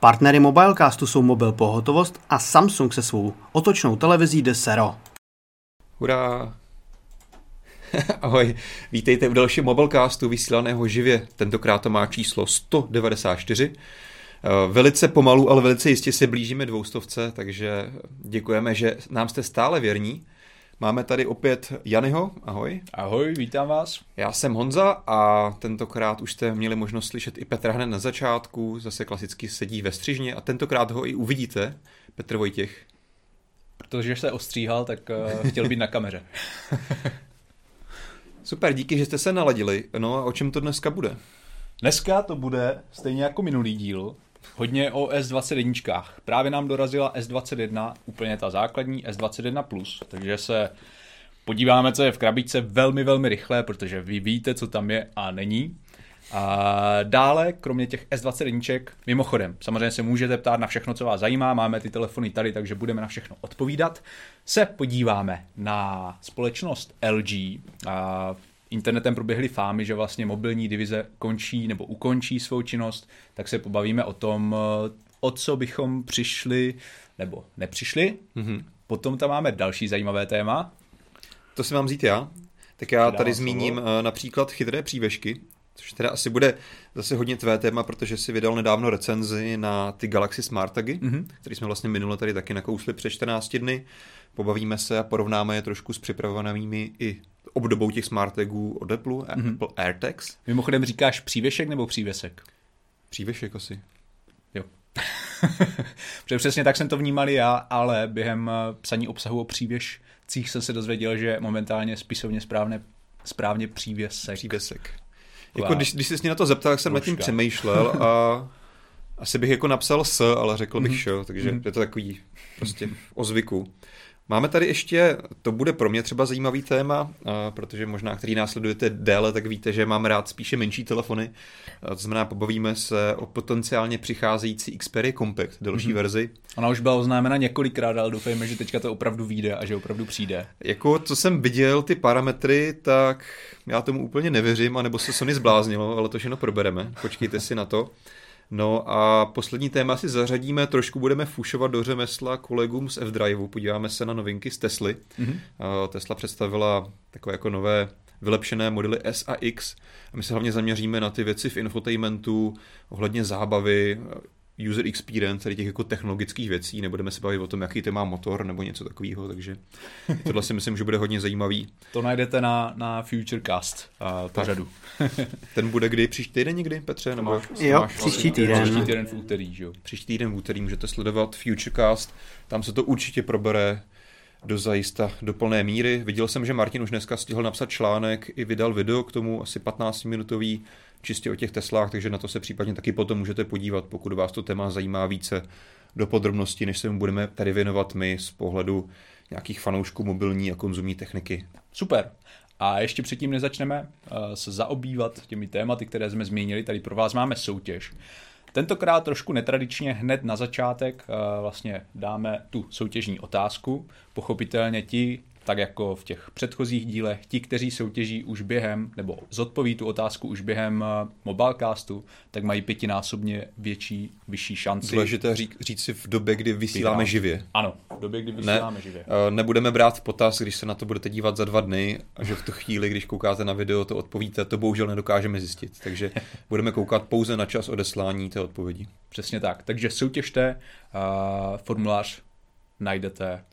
Partnery Mobilecastu jsou Mobil Pohotovost a Samsung se svou otočnou televizí Desero. Hurá! Ahoj, vítejte v dalším Mobilecastu vysílaného živě. Tentokrát to má číslo 194. Eh, velice pomalu, ale velice jistě se blížíme dvoustovce, takže děkujeme, že nám jste stále věrní. Máme tady opět Janyho, ahoj. Ahoj, vítám vás. Já jsem Honza a tentokrát už jste měli možnost slyšet i Petra hned na začátku, zase klasicky sedí ve střižně a tentokrát ho i uvidíte, Petr Vojtěch. Protože se ostříhal, tak uh, chtěl být na kameře. Super, díky, že jste se naladili. No a o čem to dneska bude? Dneska to bude stejně jako minulý díl, hodně o S21. Právě nám dorazila S21, úplně ta základní S21+, takže se podíváme, co je v krabičce velmi, velmi rychle, protože vy víte, co tam je a není. A dále, kromě těch S21, mimochodem, samozřejmě se můžete ptát na všechno, co vás zajímá, máme ty telefony tady, takže budeme na všechno odpovídat. Se podíváme na společnost LG. A internetem proběhly fámy, že vlastně mobilní divize končí nebo ukončí svou činnost, tak se pobavíme o tom, o co bychom přišli nebo nepřišli. Mm-hmm. Potom tam máme další zajímavé téma. To si mám vzít já. Tak já tady zmíním slovo. Eh, například chytré přívešky, což teda asi bude zase hodně tvé téma, protože si vydal nedávno recenzi na ty Galaxy Smart Tagy, mm-hmm. který jsme vlastně minule tady taky nakousli před 14 dny. Pobavíme se a porovnáme je trošku s připravovanými i obdobou těch smart tagů od Apple, mm-hmm. Apple AirTags. Mimochodem říkáš přívěšek nebo přívesek? Přívešek asi. Jo. Protože přesně tak jsem to vnímal já, ale během eh, psaní obsahu o přívěšcích jsem se dozvěděl, že momentálně spisovně správně, správně přívěsek. Přívěsek. Jako když, když jsi na to zeptal, tak jsem nad tím přemýšlel a asi bych jako napsal s, ale řekl bych mm-hmm. šo, takže mm-hmm. je to takový prostě o zvyku. Máme tady ještě, to bude pro mě třeba zajímavý téma, protože možná, který následujete déle, tak víte, že mám rád spíše menší telefony. To znamená, pobavíme se o potenciálně přicházející Xperia Compact, další mm-hmm. verzi. Ona už byla oznámena několikrát, ale doufejme, že teďka to opravdu vyjde a že opravdu přijde. Jako, co jsem viděl, ty parametry, tak já tomu úplně nevěřím, anebo se Sony zbláznilo, ale to všechno probereme. Počkejte si na to. No a poslední téma si zařadíme, trošku budeme fušovat do řemesla kolegům z F-Drive, podíváme se na novinky z Tesly. Mm-hmm. Tesla představila takové jako nové vylepšené modely S a X a my se hlavně zaměříme na ty věci v infotainmentu, ohledně zábavy, user experience, tady těch jako technologických věcí, nebudeme se bavit o tom, jaký to má motor nebo něco takového, takže tohle si myslím, že bude hodně zajímavý. To najdete na, na Futurecast uh, pořadu. Ten bude kdy? Příští týden někdy, Petře? Nebo máš, jo, máš, příští týden. Příští týden v úterý, jo. Příští týden v úterý můžete sledovat Futurecast, tam se to určitě probere do zajista do plné míry. Viděl jsem, že Martin už dneska stihl napsat článek i vydal video k tomu, asi 15-minutový, čistě o těch Teslách, takže na to se případně taky potom můžete podívat, pokud vás to téma zajímá více do podrobností, než se mu budeme tady věnovat my z pohledu nějakých fanoušků mobilní a konzumní techniky. Super. A ještě předtím nezačneme uh, se zaobývat těmi tématy, které jsme zmínili. Tady pro vás máme soutěž. Tentokrát trošku netradičně hned na začátek uh, vlastně dáme tu soutěžní otázku. Pochopitelně ti, tak jako v těch předchozích dílech, ti, kteří soutěží už během, nebo zodpoví tu otázku už během uh, mobilecastu, tak mají pětinásobně větší, vyšší šanci. Důležité říct, říct si v době, kdy vysíláme Vydám. živě. Ano, v době, kdy vysíláme ne, živě. Uh, nebudeme brát v potaz, když se na to budete dívat za dva dny a že v tu chvíli, když koukáte na video, to odpovíte, to bohužel nedokážeme zjistit. Takže budeme koukat pouze na čas odeslání té odpovědi. Přesně tak. Takže soutěžte, uh, formulář najdete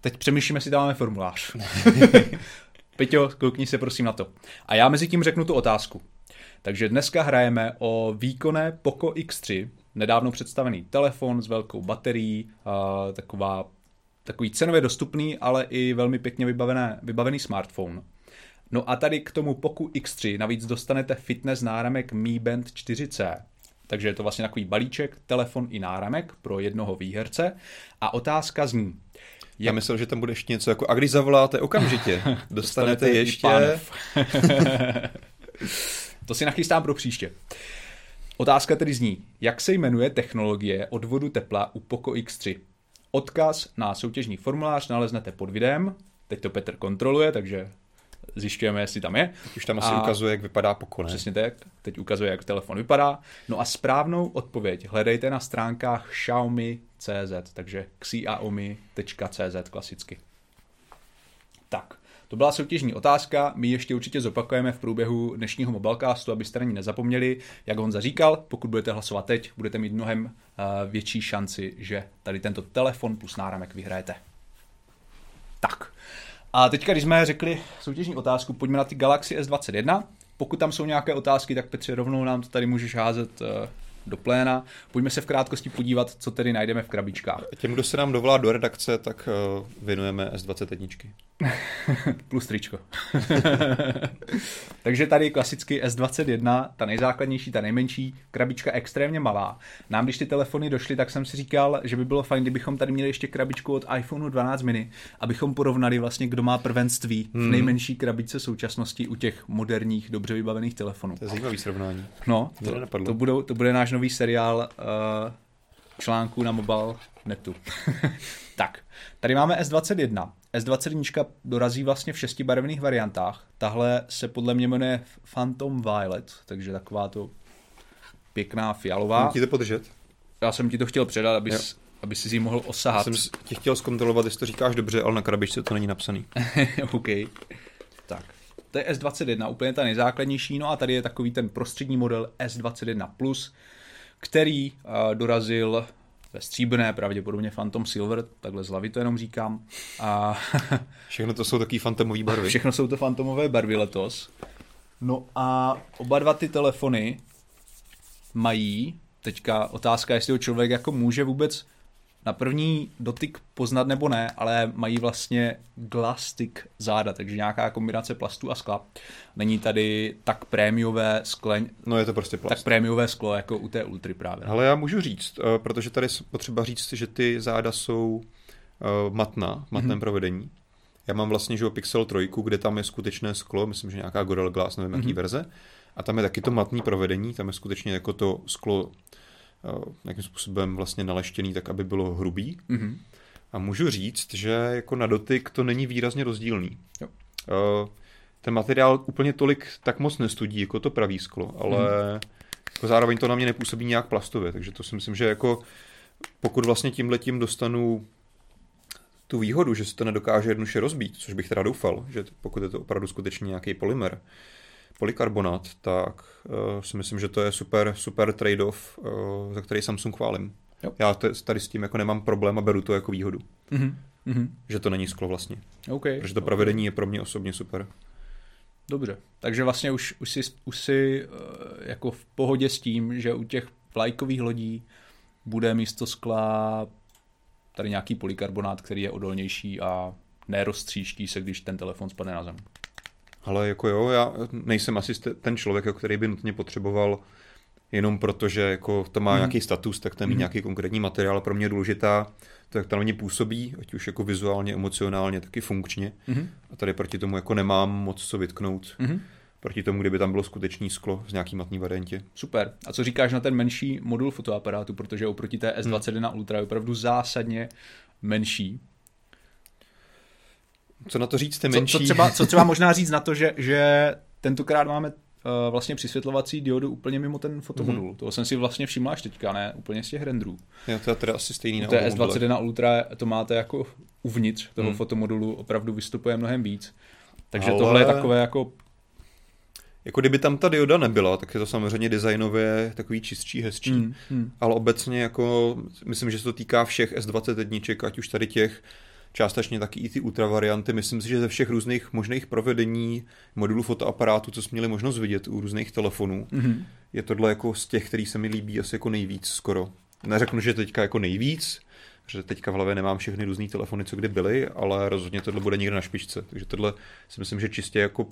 Teď přemýšlíme, jestli dáváme formulář. Peťo, koukni se prosím na to. A já mezi tím řeknu tu otázku. Takže dneska hrajeme o výkonné Poco X3, nedávno představený telefon s velkou baterií, taková, takový cenově dostupný, ale i velmi pěkně vybavené, vybavený smartphone. No a tady k tomu Poco X3 navíc dostanete fitness náramek Mi Band 4C, takže je to vlastně takový balíček, telefon i náramek pro jednoho výherce. A otázka zní, já myslel, že tam bude ještě něco jako, a když zavoláte okamžitě, dostanete, ještě... to si nachystám pro příště. Otázka tedy zní, jak se jmenuje technologie odvodu tepla u Poco X3? Odkaz na soutěžní formulář naleznete pod videem, teď to Petr kontroluje, takže zjišťujeme, jestli tam je. Už tam asi A- ukazuje, jak vypadá poko, ne? Přesně tak. Teď ukazuje, jak telefon vypadá. No a správnou odpověď hledejte na stránkách xiaomi.cz, takže xiaomi.cz klasicky. Tak, to byla soutěžní otázka, my ještě určitě zopakujeme v průběhu dnešního mobilecastu, abyste na ní nezapomněli. Jak Honza říkal, pokud budete hlasovat teď, budete mít mnohem uh, větší šanci, že tady tento telefon plus náramek vyhrajete. Tak. A teďka, když jsme řekli soutěžní otázku, pojďme na ty Galaxy S21. Pokud tam jsou nějaké otázky, tak Petře, rovnou nám to tady můžeš házet eh, do pléna. Pojďme se v krátkosti podívat, co tedy najdeme v krabičkách. Těm, kdo se nám dovolá do redakce, tak uh, věnujeme S21. Plus tričko. Takže tady klasicky S21, ta nejzákladnější, ta nejmenší, krabička extrémně malá. Nám, když ty telefony došly, tak jsem si říkal, že by bylo fajn, kdybychom tady měli ještě krabičku od iPhoneu 12 mini, abychom porovnali vlastně, kdo má prvenství v nejmenší krabičce současnosti u těch moderních, dobře vybavených telefonů. To je zajímavý srovnání. No, to, to, budou, to bude náš nový seriál uh, článků na mobile netu. tak, tady máme S21. S21 dorazí vlastně v šesti barevných variantách. Tahle se podle mě jmenuje Phantom Violet, takže taková to pěkná fialová. Mám ti to podržet? Já jsem ti to chtěl předat, abys, aby si ji mohl osahat. Jsem s- tě chtěl zkontrolovat, jestli to říkáš dobře, ale na krabičce to není napsaný. OK. Tak. To je S21, úplně ta nejzákladnější. No a tady je takový ten prostřední model S21+, který uh, dorazil ve stříbrné, pravděpodobně Phantom Silver, takhle z hlavy to jenom říkám. A Všechno to jsou takový fantomové barvy. všechno jsou to fantomové barvy letos. No a oba dva ty telefony mají, teďka otázka, jestli ho člověk jako může vůbec na první dotyk poznat nebo ne, ale mají vlastně glastic záda, takže nějaká kombinace plastu a skla. Není tady tak prémiové skle, No je to prostě plast. tak prémiové sklo jako u té Ultry právě. Ale já můžu říct, eh, protože tady je potřeba říct, že ty záda jsou eh, matná, v matném mm-hmm. provedení. Já mám vlastně že Pixel 3, kde tam je skutečné sklo, myslím, že nějaká Gorilla Glass, nevím jaký mm-hmm. verze. A tam je taky to matný provedení, tam je skutečně jako to sklo nějakým způsobem vlastně naleštěný, tak aby bylo hrubý. Mhm. A můžu říct, že jako na dotyk to není výrazně rozdílný. Jo. Eh, Ten materiál úplně tolik tak moc nestudí, jako to pravý sklo, ale Mhm. jako zároveň to na mě nepůsobí nějak plastově, takže to si myslím, že jako pokud vlastně tímhletím dostanu tu výhodu, že se to nedokáže jednoduše rozbít, což bych teda doufal, že pokud je to opravdu skutečně nějaký polymer, polykarbonát, tak uh, si myslím, že to je super, super trade-off, uh, za který Samsung chválím. Jo. Já to, tady s tím jako nemám problém a beru to jako výhodu, Mhm. Mhm. že to není sklo vlastně. OK. Protože to provedení je pro mě osobně super. Dobře, takže vlastně už, už si, už si eh, jako v pohodě s tím, že u těch vlajkových lodí bude místo skla tady nějaký polykarbonát, který je odolnější a neroztříští se, když ten telefon spadne na zem. Ale jako jo, já nejsem asi ten člověk, který by nutně potřeboval jenom proto, že jako to má Mhm. nějaký status, tak tam mít nějaký konkrétní materiál. Pro mě je důležitá, to jak to na mě působí, ať už jako vizuálně, emocionálně, tak i funkčně. Mhm. A tady proti tomu jako nemám moc co vytknout. Mhm. Proti tomu, kdyby tam bylo skutečný sklo z nějaký matný variantě. Super. A co říkáš na ten menší modul fotoaparátu, protože oproti té S21 Ultra je opravdu zásadně menší. Co na to říct, Co, menší. co, třeba, co třeba možná říct na to, že, že tentokrát máme uh, vlastně přisvětlovací diodu úplně mimo ten fotomodul. Mm-hmm. Toho jsem si vlastně všiml až teďka, ne úplně z těch renderů. Jo, to je teda asi stejný U na té obou modelech. S21 Ultra to máte jako uvnitř toho hmm. fotomodulu opravdu vystupuje mnohem víc. Takže Ale- tohle je takové jako Jako kdyby tam ta dioda nebyla, tak je to samozřejmě designově takový čistší, hezčí. Hmm, hmm. Ale obecně jako, myslím, že se to týká všech S21, ať už tady těch, částečně taky i ty ultra varianty. Myslím si, že ze všech různých možných provedení modulů fotoaparátu, co jsme měli možnost vidět u různých telefonů, Mhm. je tohle jako z těch, který se mi líbí asi jako nejvíc skoro. Neřeknu, že teďka jako nejvíc, že teďka v hlavě nemám všechny různé telefony, co kdy byly, ale rozhodně tohle bude někde na špičce. Takže tohle si myslím, že čistě jako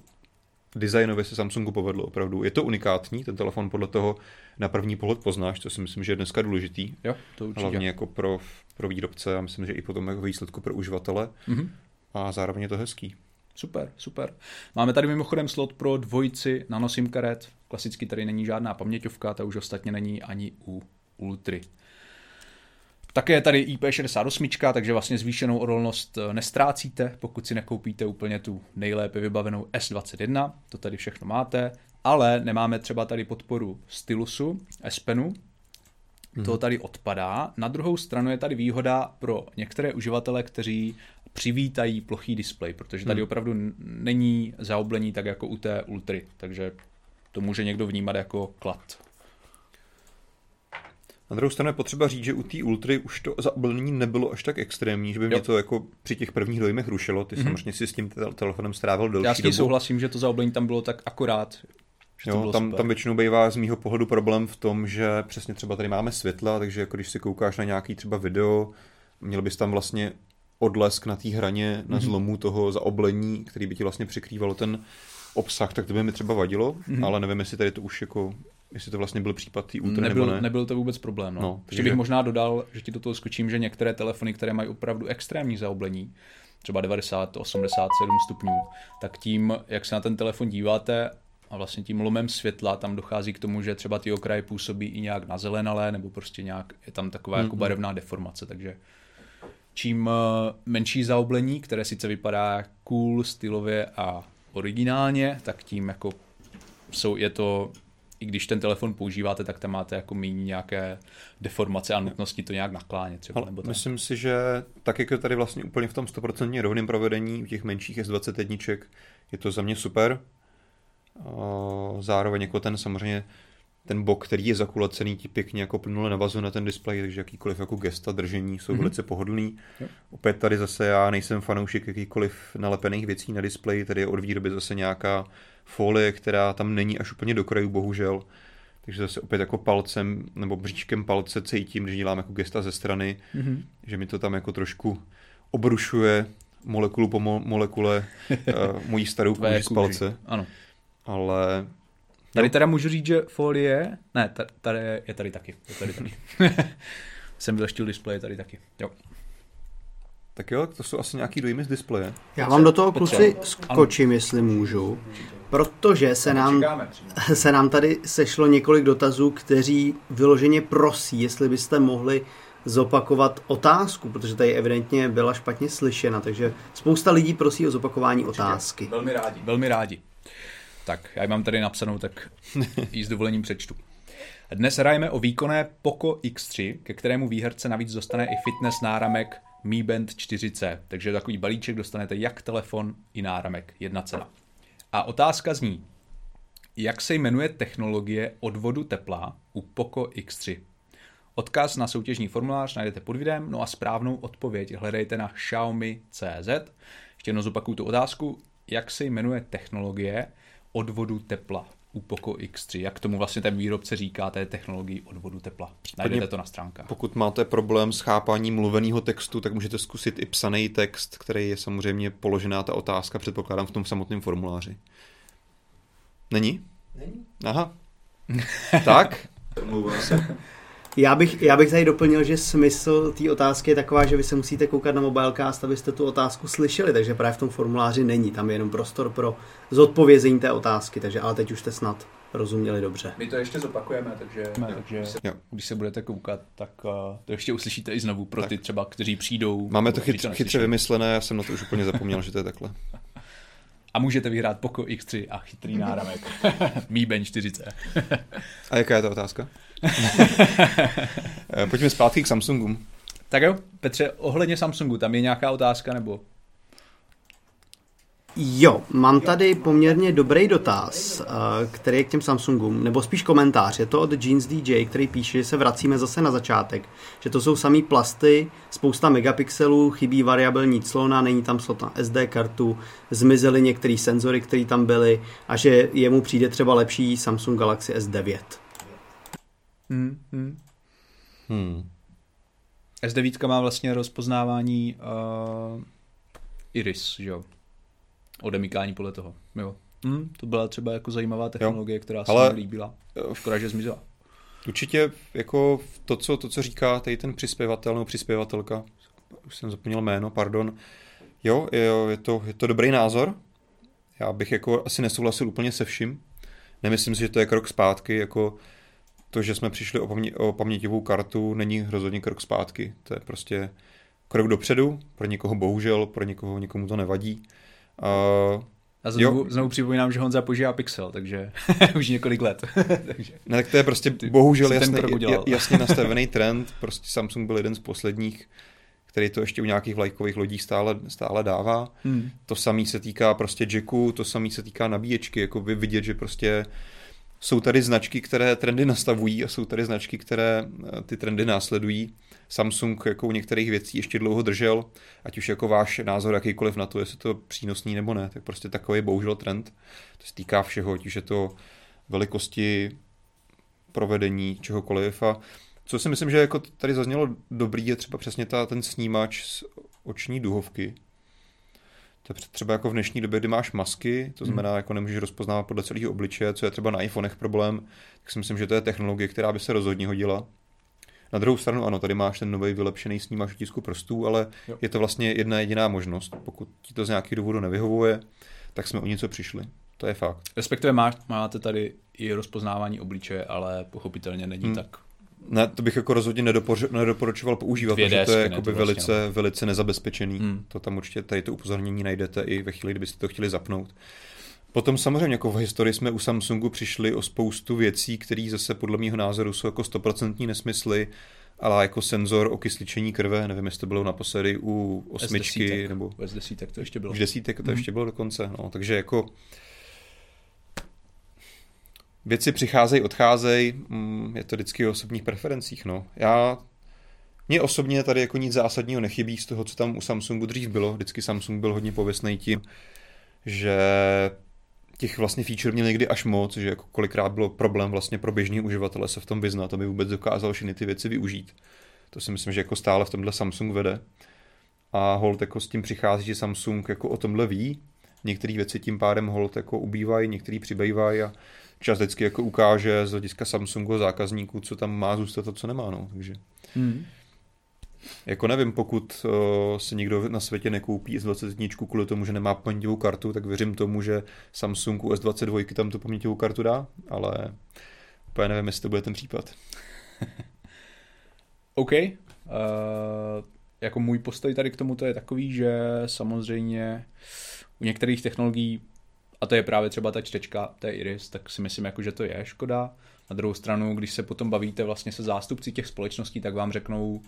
designově se Samsungu povedlo opravdu. Je to unikátní, ten telefon podle toho na první pohled poznáš, to si myslím, že je dneska důležitý. Jo, to určitě. Hlavně jako pro, pro výrobce a myslím, že i potom jako výsledku pro uživatele. Mhm. A zároveň je to hezký. Super, super. Máme tady mimochodem slot pro dvojici nano SIM karet. Klasicky tady není žádná paměťovka, ta už ostatně není ani u Ultry. také je tady IP68, takže vlastně zvýšenou odolnost eh, nestrácíte, pokud si nekoupíte úplně tu nejlépe vybavenou S21, to tady všechno máte, ale nemáme třeba tady podporu stylusu, S Penu, to tady odpadá. Na druhou stranu je tady výhoda pro některé uživatele, kteří přivítají plochý displej, protože tady opravdu n- není zaoblení tak jako u té Ultry, takže to může někdo vnímat jako klad. Na druhou stranu je potřeba říct, že u té Ultry už to zaoblení nebylo až tak extrémní, že by mě Jo. to jako při těch prvních dojmech rušilo. Ty mm-hmm. samozřejmě si s tím tel- telefonem strávil delší Já s tím dobu. souhlasím, že to zaoblení tam bylo tak akorát, že to Jo, bylo tam, super. tam většinou bývá z mýho pohledu problém v tom, že přesně třeba tady máme světla, takže jako když si koukáš na nějaký třeba video, měl bys tam vlastně odlesk na té hraně, Mhm. na zlomu toho zaoblení, který by ti vlastně překrývalo ten obsah, tak to by mi třeba vadilo, Mhm. ale nevím, jestli tady to už jako, jestli to vlastně byl případ té Ultra nebyl, nebo ne. nebyl to vůbec problém. No. No, Ještě bych možná dodal, že ti do toho skočím, že některé telefony, které mají opravdu extrémní zaoblení, třeba 90, 87 stupňů, tak tím, jak se na ten telefon díváte a vlastně tím lomem světla tam dochází k tomu, že třeba ty okraje působí i nějak na zelenalé, nebo prostě nějak je tam taková jako barevná deformace, takže čím eh, menší zaoblení, které sice vypadá cool, stylově a originálně, tak tím jako jsou, je to, i když ten telefon používáte, tak tam máte jako méně nějaké deformace a nutnosti to nějak naklánět třeba. Nebo tak. myslím si, že tak jak je tady vlastně úplně v tom 100% rovném provedení těch menších S21, je to za mě super. Zároveň jako ten samozřejmě ten bok, který je zakulacený, ti pěkně jako plnule navazuje na ten displej, takže jakýkoliv jako gesta držení jsou mm-hmm. velice pohodlný. Jo. Opět tady zase já nejsem fanoušek jakýkoliv nalepených věcí na displeji, tady je od výroby zase nějaká folie, která tam není až úplně do krajů, bohužel. Takže zase opět jako palcem nebo bříčkem palce cítím, když dělám jako gesta ze strany, Mhm. že mi to tam jako trošku obrušuje molekulu po mo- molekule uh, mojí starou kůži z palce, Ano. Ale Tady teda můžu říct, že folie, ne, ta- tady je, tady taky. Je tady taky. Jsem vyleštil displej tady taky. Jo. tak jo, to jsou asi nějaký dojmy z displeje. Já vám do toho kluci skočím, jestli můžu, protože se nám, se nám tady sešlo několik dotazů, kteří vyloženě prosí, jestli byste mohli zopakovat otázku, protože tady evidentně byla špatně slyšena, takže spousta lidí prosí o zopakování otázky. Velmi rádi. Velmi rádi. Tak, já ji mám tady napsanou, tak ji s dovolením přečtu. Dnes hrajeme o výkonné Poco X3, ke kterému výherce navíc dostane i fitness náramek Mi Band 4C. Takže takový balíček dostanete jak telefon i náramek. Jedna cena. A otázka zní, jak se jmenuje technologie odvodu tepla u Poco X3? Odkaz na soutěžní formulář najdete pod videem, no a správnou odpověď hledejte na Xiaomi.cz. Ještě jednou zopakuju tu otázku, jak se jmenuje technologie odvodu tepla u Poco X3. Jak tomu vlastně ten výrobce říká té technologii odvodu tepla. Najdete to na stránkách. Pokud máte problém s chápáním mluveného textu, tak můžete zkusit i psaný text, který je samozřejmě položená ta otázka, předpokládám v tom samotném formuláři. Není? Není. Aha. tak? Já bych, já bych tady doplnil, že smysl té otázky je taková, že vy se musíte koukat na Mobilecast, abyste tu otázku slyšeli, takže právě v tom formuláři není, tam je jenom prostor pro zodpovězení té otázky, takže ale teď už jste snad rozuměli dobře. My to ještě zopakujeme, takže, takže Jo. když se budete koukat, tak uh, to ještě uslyšíte i znovu pro ty třeba, kteří přijdou. Máme to chytře, chytře vymyslené, já jsem na to už úplně zapomněl, že to je takhle. A můžete vyhrát Poco X3 a chytrý náramek. Mi Band 40. A jaká je ta otázka? Eh, Pojďme zpátky k Samsungům. Tak jo, Petře, ohledně Samsungu, tam je nějaká otázka nebo? Jo, mám tady poměrně dobrý dotaz, eh, který je k těm Samsungům, nebo spíš komentář. Je to od Jeans DJ, který píše, že se vracíme zase na začátek, že to jsou samý plasty, spousta megapixelů, chybí variabilní clona, není tam slot na SD kartu, zmizely některé senzory, které tam byly a že jemu přijde třeba lepší Samsung Galaxy S9. Hmm, hmm. Hmm. S9 má vlastně rozpoznávání uh, iris, že jo? Odemykání podle toho. Jo. Hmm, to byla třeba jako zajímavá technologie, která se Ale- mi líbila. Škoda, že zmizela. Určitě jako to co, to, co říká tady ten přispěvatel nebo přispěvatelka, už jsem zapomněl jméno, pardon, jo, jo je, to, je to dobrý názor. Já bych jako asi nesouhlasil úplně se vším. Nemyslím si, že to je krok zpátky, jako to, že jsme přišli o, pamě- o paměťovou kartu, není rozhodně krok zpátky. To je prostě krok dopředu, pro někoho bohužel, pro někoho někomu to nevadí. Uh, a znovu, znovu připomínám, že Honza používá Pixel, takže už několik let. takže... Ne, tak to je prostě Ty, bohužel jasný, jasně nastavený trend. Prostě Samsung byl jeden z posledních, který to ještě u nějakých vlajkových lodí stále, stále dává. Hmm. To samé se týká prostě jacku, to samé se týká nabíječky. Jako by vidět, že prostě jsou tady značky, které trendy nastavují a jsou tady značky, které eh, ty trendy následují. Samsung jako u některých věcí ještě dlouho držel, ať už jako váš názor jakýkoliv na to, jestli to přínosný nebo ne, tak prostě takový bohužel trend. To se týká všeho, ať už je to velikosti, provedení, čehokoliv. A co si myslím, že jako tady zaznělo dobrý, je třeba přesně ta, ten snímač z oční duhovky, to je třeba jako v dnešní době, kdy máš masky, to hmm. znamená, jako nemůžeš rozpoznávat podle celého obličeje, co je třeba na iPhonech problém, tak si myslím, že to je technologie, která by se rozhodně hodila. Na druhou stranu, ano, tady máš ten nový vylepšený snímač otisku prstů, ale jo. je to vlastně jedna jediná možnost. Pokud ti to z nějakého důvodu nevyhovuje, tak jsme o něco přišli. To je fakt. Respektive má, máte tady i rozpoznávání obličeje, ale pochopitelně není hmm. tak ne, to bych jako rozhodně nedoporučoval používat, protože to je jako vlastně, velice, no. velice nezabezpečený. Hmm. To tam určitě tady to upozornění najdete i ve chvíli, kdybyste to chtěli zapnout. Potom samozřejmě jako v historii jsme u Samsungu přišli o spoustu věcí, které zase podle mého názoru jsou jako stoprocentní nesmysly, ale jako senzor okysličení krve, nevím, jestli to bylo naposledy u osmičky, S10, nebo... S desítek to ještě bylo. Už desítek to mm. ještě bylo dokonce, no, takže jako věci přicházejí, odcházejí, mm, je to vždycky o osobních preferencích, no. Já mně osobně tady jako nic zásadního nechybí z toho, co tam u Samsungu dřív bylo. Vždycky Samsung byl hodně pověstný tím, že těch vlastně feature měl někdy až moc, že jako kolikrát bylo problém vlastně pro běžní uživatele se v tom vyznat, aby vůbec dokázal všechny ty věci využít. To si myslím, že jako stále v tomhle Samsung vede. A hold jako s tím přichází, že Samsung jako o tomhle ví. Některé věci tím pádem hold jako ubývají, některé přibývají a čas vždycky jako ukáže z hlediska Samsungu zákazníků, co tam má zůstat a co nemá. No. Takže hmm. Jako nevím, pokud uh, si někdo na světě nekoupí S21 kvůli tomu, že nemá paměťovou kartu, tak věřím tomu, že Samsung u S22 tam tu paměťovou kartu dá, ale úplně nevím, jestli to bude ten případ. OK. Uh, jako můj postoj tady k tomuto je takový, že samozřejmě u některých technologií a to je právě třeba ta čtečka, té Iris, tak si myslím, jako, že to je škoda. Na druhou stranu, když se potom bavíte vlastně se zástupci těch společností, tak vám řeknou,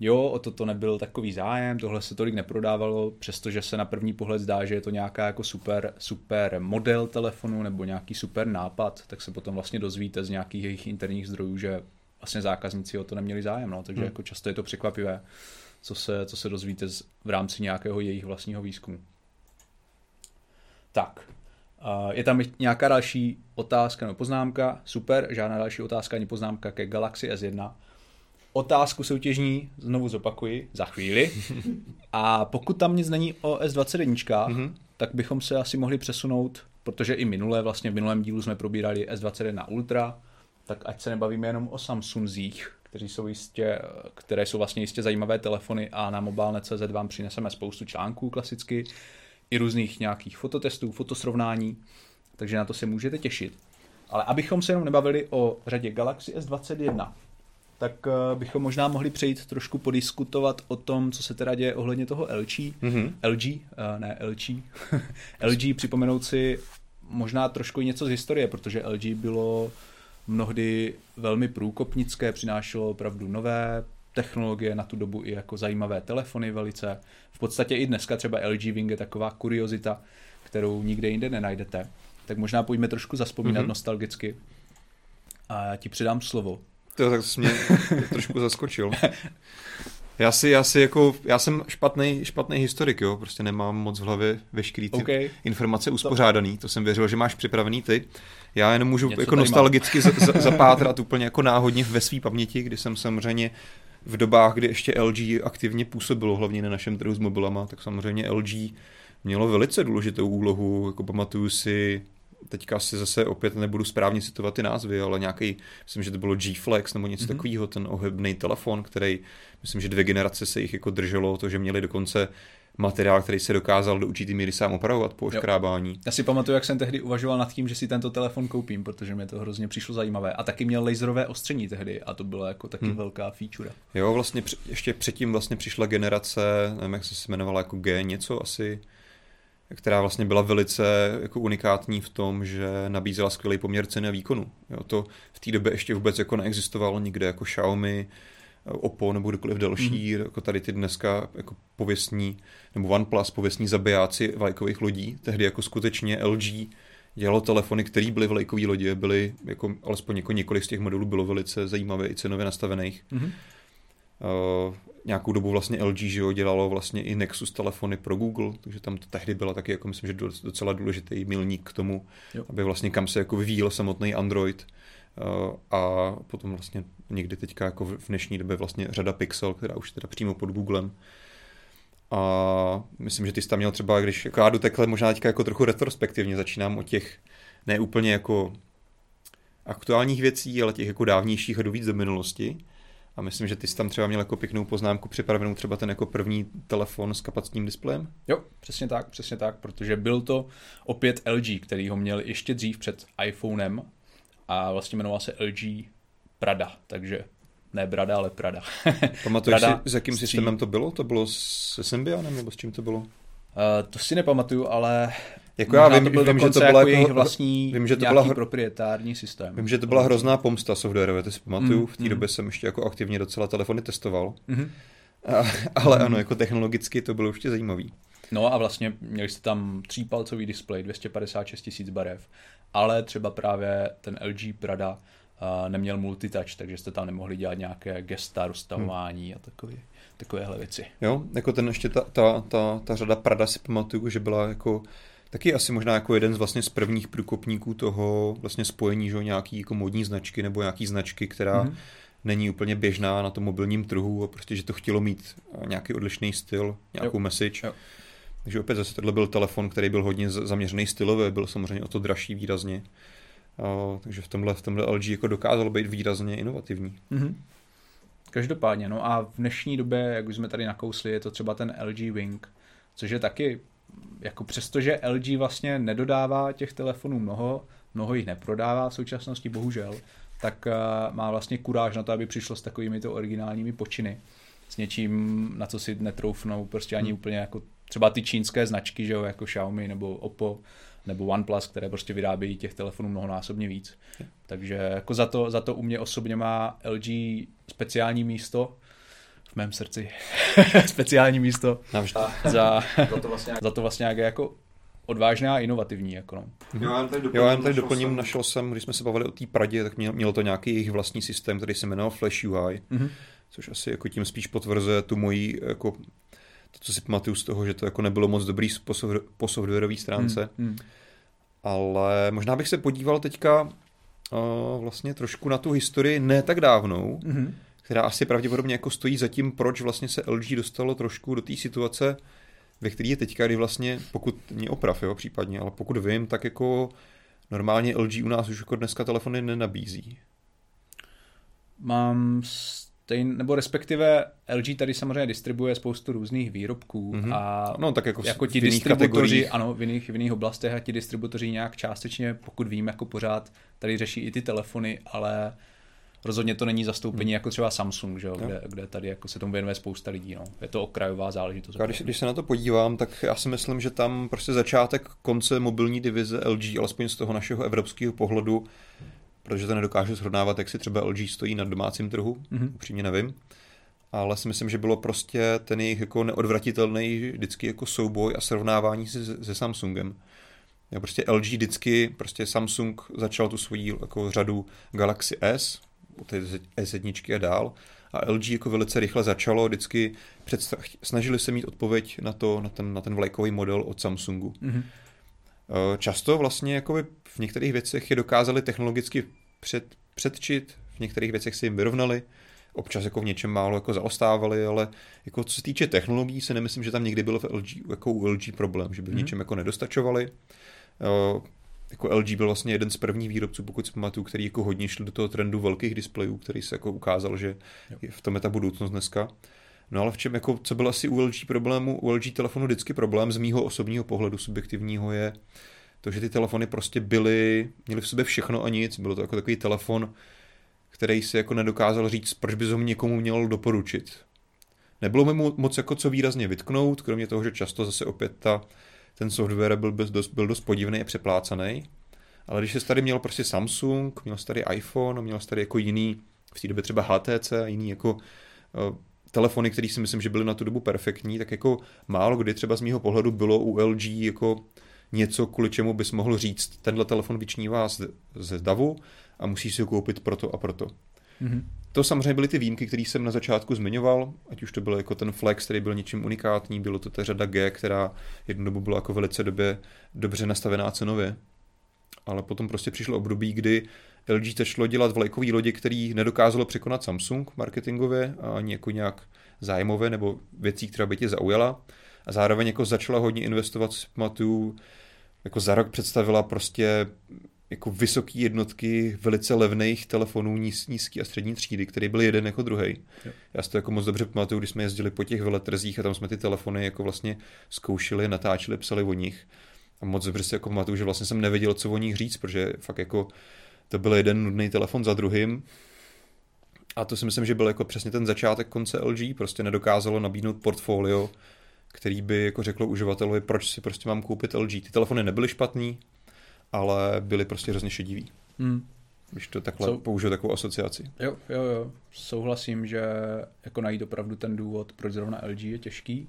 jo, o to, to nebyl takový zájem, tohle se tolik neprodávalo, přestože se na první pohled zdá, že je to nějaká jako super, super model telefonu nebo nějaký super nápad, tak se potom vlastně dozvíte z nějakých jejich interních zdrojů, že vlastně zákazníci o to neměli zájem, no, takže hmm. jako často je to překvapivé, co se, co se dozvíte z, v rámci nějakého jejich vlastního výzkumu. Tak, je tam nějaká další otázka nebo poznámka? Super, žádná další otázka ani poznámka ke Galaxy S1. Otázku soutěžní znovu zopakuji za chvíli. A pokud tam nic není o S21, mm-hmm. tak bychom se asi mohli přesunout, protože i minulé, vlastně v minulém dílu jsme probírali S21 Ultra, tak ať se nebavíme jenom o Samsungzích, kteří jsou jistě, které jsou vlastně jistě zajímavé telefony a na mobilne.cz vám přineseme spoustu článků klasicky, i různých nějakých fototestů, fotosrovnání, takže na to se můžete těšit. Ale abychom se jenom nebavili o řadě Galaxy S21, tak uh, bychom možná mohli přejít trošku podiskutovat o tom, co se teda děje ohledně toho LG. Mm-hmm. LG, uh, ne LG. LG připomenout si možná trošku něco z historie, protože LG bylo mnohdy velmi průkopnické, přinášelo opravdu nové technologie, na tu dobu i jako zajímavé telefony velice. V podstatě i dneska třeba LG Wing je taková kuriozita, kterou nikde jinde nenajdete. Tak možná pojďme trošku zaspomínat mm-hmm. nostalgicky. A já ti předám slovo. To tak jsi mě trošku zaskočil. Já si, já si jako, já jsem špatný, špatný historik, jo, prostě nemám moc v hlavě veškerý ty okay. informace uspořádaný, to jsem věřil, že máš připravený ty. Já jenom můžu Něco jako nostalgicky z, z, zapátrat úplně jako náhodně ve své paměti, kdy jsem samozřejmě v dobách, kdy ještě LG aktivně působilo, hlavně na našem trhu s mobilama, tak samozřejmě LG mělo velice důležitou úlohu, jako pamatuju si, teďka si zase opět nebudu správně citovat ty názvy, ale nějaký, myslím, že to bylo G-Flex nebo něco mm-hmm. takového, ten ohebný telefon, který, myslím, že dvě generace se jich jako drželo, to, že měli dokonce materiál, který se dokázal do určitý míry sám opravovat po oškrábání. Já si pamatuju, jak jsem tehdy uvažoval nad tím, že si tento telefon koupím, protože mi to hrozně přišlo zajímavé. A taky měl laserové ostření tehdy a to byla jako taky hmm. velká feature. Jo, vlastně ještě předtím vlastně přišla generace, nevím, jak se jmenovala, jako G něco asi, která vlastně byla velice jako unikátní v tom, že nabízela skvělý poměr ceny a výkonu. Jo, to v té době ještě vůbec jako neexistovalo nikde jako Xiaomi, Oppo nebo kdokoliv další, mm. jako tady ty dneska jako pověstní, nebo OnePlus, pověstní zabijáci vlajkových lodí. Tehdy jako skutečně LG dělalo telefony, které byly vlajkové lodě, byly jako, alespoň jako několik z těch modelů bylo velice zajímavé i cenově nastavených. Mm. Uh, nějakou dobu vlastně LG že jo, dělalo vlastně i Nexus telefony pro Google, takže tam to tehdy byla taky, jako myslím, že docela důležitý milník k tomu, jo. aby vlastně kam se jako vyvíjel samotný Android uh, a potom vlastně někdy teďka jako v dnešní době vlastně řada Pixel, která už teda přímo pod Googlem. A myslím, že ty jsi tam měl třeba, když jako já jdu takhle možná teďka jako trochu retrospektivně, začínám od těch ne úplně jako aktuálních věcí, ale těch jako dávnějších a do víc do minulosti. A myslím, že ty jsi tam třeba měl jako pěknou poznámku připravenou třeba ten jako první telefon s kapacitním displejem. Jo, přesně tak, přesně tak, protože byl to opět LG, který ho měl ještě dřív před iPhonem a vlastně jmenoval se LG Prada, takže ne Brada, ale Prada. Pamatuješ Prada si, s jakým stří... systémem to bylo? To bylo s Symbianem nebo s čím to bylo? Uh, to si nepamatuju, ale jako já vím, to byl vím že to bylo jako jejich vlastní vím, že to byla proprietární systém. Vím, že to byla hrozná pomsta softwarové, to si pamatuju. Mm, v té mm. době jsem ještě jako aktivně docela telefony testoval. Mm. A, ale mm. ano, jako technologicky to bylo ještě zajímavý. No a vlastně měli jste tam třípalcový displej, 256 tisíc barev, ale třeba právě ten LG Prada neměl multitouch, takže jste tam nemohli dělat nějaké gesta, rozstavování hmm. a takové, takovéhle věci. Jo, jako ten ještě ta, ta, ta, ta řada Prada si pamatuju, že byla jako taky asi možná jako jeden z vlastně z prvních průkopníků toho vlastně spojení, že nějaký jako modní značky nebo nějaký značky, která hmm není úplně běžná na tom mobilním trhu a prostě, že to chtělo mít nějaký odlišný styl, nějakou jo. message. Jo. Takže opět zase tohle byl telefon, který byl hodně zaměřený stylově, byl samozřejmě o to dražší výrazně. Uh, takže v tomhle, v tomhle LG jako dokázalo být výrazně inovativní. Mm-hmm. Každopádně, no a v dnešní době, jak už jsme tady nakousli, je to třeba ten LG Wing, což je taky, jako přestože LG vlastně nedodává těch telefonů mnoho, mnoho jich neprodává v současnosti, bohužel, tak uh, má vlastně kuráž na to, aby přišlo s takovými to originálními počiny. S něčím, na co si netroufnou prostě ani hmm. úplně jako třeba ty čínské značky, že jo, jako Xiaomi nebo Oppo, nebo OnePlus, které prostě vyrábějí těch telefonů mnohonásobně víc. Takže jako za to, za to u mě osobně má LG speciální místo v mém srdci. speciální místo. Navždy. Za, za, to vlastně, za to vlastně jak je jako odvážná a inovativní. Jako no. Jo, já tady doplním, jo, já tady doplním jsem... našel jsem, když jsme se bavili o té Pradě, tak měl, mělo to nějaký jejich vlastní systém, který se jmenoval Flash UI, mm-hmm. což asi jako tím spíš potvrzuje tu moji jako to, co si pamatuju z toho, že to jako nebylo moc dobrý po, software, po softwarové stránce. Hmm, hmm. Ale možná bych se podíval teďka uh, vlastně trošku na tu historii ne tak dávnou, hmm. která asi pravděpodobně jako stojí za tím, proč vlastně se LG dostalo trošku do té situace, ve které je teďka, kdy vlastně, pokud mě oprav, jo, případně, ale pokud vím, tak jako normálně LG u nás už jako dneska telefony nenabízí. Mám Stejn, nebo respektive LG tady samozřejmě distribuje spoustu různých výrobků mm-hmm. a no, tak jako, jako ti distributoři, ano, v jiných, v jiných oblastech a ti distributoři nějak částečně, pokud vím, jako pořád tady řeší i ty telefony, ale rozhodně to není zastoupení hmm. jako třeba Samsung, že jo, kde, kde, tady jako se tomu věnuje spousta lidí. No. Je to okrajová záležitost. Když, když se na to podívám, tak já si myslím, že tam prostě začátek konce mobilní divize LG, alespoň z toho našeho evropského pohledu, protože to nedokážu srovnávat, jak si třeba LG stojí na domácím trhu, mm-hmm. upřímně nevím. Ale si myslím, že bylo prostě ten jejich jako neodvratitelný vždycky jako souboj a srovnávání se, se Samsungem. Já prostě LG vždycky, prostě Samsung začal tu svoji jako řadu Galaxy S, ty S1 a dál, a LG jako velice rychle začalo, vždycky představ, snažili se mít odpověď na, to, na, ten, na ten vlajkový model od Samsungu. Mm-hmm. Často vlastně jako v některých věcech je dokázali technologicky před, předčit, v některých věcech si jim vyrovnali, občas jako v něčem málo jako zaostávali, ale jako co se týče technologií, se nemyslím, že tam někdy byl v LG, jako u LG problém, že by v mm. něčem jako nedostačovali. Jako LG byl vlastně jeden z prvních výrobců, pokud si pamatuju, který jako hodně šli do toho trendu velkých displejů, který se jako ukázal, že v tom je ta budoucnost dneska. No ale v čem, jako, co byl asi u LG problému, u LG telefonu vždycky problém z mýho osobního pohledu subjektivního je to, že ty telefony prostě byly, měly v sobě všechno a nic, bylo to jako takový telefon, který si jako nedokázal říct, proč bys ho někomu měl doporučit. Nebylo mi moc jako co výrazně vytknout, kromě toho, že často zase opět ta, ten software byl dost, byl dost podivný a přeplácaný. Ale když jsi tady měl prostě Samsung, měl jsi tady iPhone, měl jsi tady jako jiný, v té době třeba HTC jiný jako uh, telefony, které si myslím, že byly na tu dobu perfektní, tak jako málo kdy třeba z mého pohledu bylo u LG jako něco, kvůli čemu bys mohl říct, tenhle telefon vyčnívá z, ze davu a musíš si ho koupit proto a proto. Mm-hmm. To samozřejmě byly ty výjimky, které jsem na začátku zmiňoval, ať už to byl jako ten Flex, který byl něčím unikátní, bylo to ta řada G, která jednu dobu byla jako velice době, dobře nastavená cenově. Ale potom prostě přišlo období, kdy LG začalo dělat vlajkový lodi, který nedokázalo překonat Samsung marketingově a ani jako nějak zájmové nebo věcí, která by tě zaujala. A zároveň jako začala hodně investovat, pamatuju, jako za rok představila prostě jako vysoké jednotky velice levných telefonů níz, nízký a střední třídy, který byl jeden jako druhý. Já si to jako moc dobře pamatuju, když jsme jezdili po těch veletrzích a tam jsme ty telefony jako vlastně zkoušeli, natáčeli, psali o nich. A moc dobře si jako pamatuju, že vlastně jsem nevěděl, co o nich říct, protože fakt jako to byl jeden nudný telefon za druhým. A to si myslím, že byl jako přesně ten začátek konce LG, prostě nedokázalo nabídnout portfolio, který by jako řeklo uživatelovi, proč si prostě mám koupit LG. Ty telefony nebyly špatný, ale byly prostě hrozně šedivý. Hmm. Když to takhle so, použiju takovou asociaci. Jo, jo, jo. Souhlasím, že jako najít opravdu ten důvod, proč zrovna LG je těžký.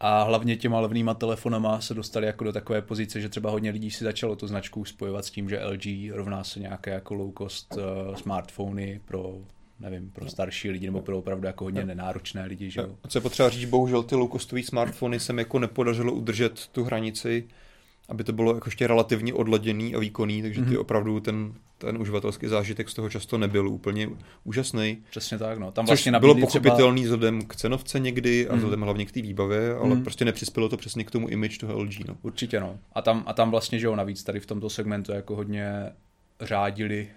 A hlavně těma levnýma telefonama se dostali jako do takové pozice, že třeba hodně lidí si začalo tu značku spojovat s tím, že LG rovná se nějaké jako low cost uh, smartfony pro nevím, pro starší lidi nebo pro opravdu jako hodně nenáročné lidi. Že jo? A co je potřeba říct, bohužel ty low smartfony se mi jako nepodařilo udržet tu hranici aby to bylo jako ještě relativně odladěný a výkonný, takže ty mm-hmm. opravdu ten, ten uživatelský zážitek z toho často nebyl úplně úžasný. Přesně tak, no. Tam vlastně bylo pochopitelný třeba... vzhledem k cenovce někdy a mm. vzhledem hlavně k té výbavě, ale mm. prostě nepřispělo to přesně k tomu image toho LG, no. Určitě, no. A tam, a tam vlastně, že jo, navíc tady v tomto segmentu jako hodně řádili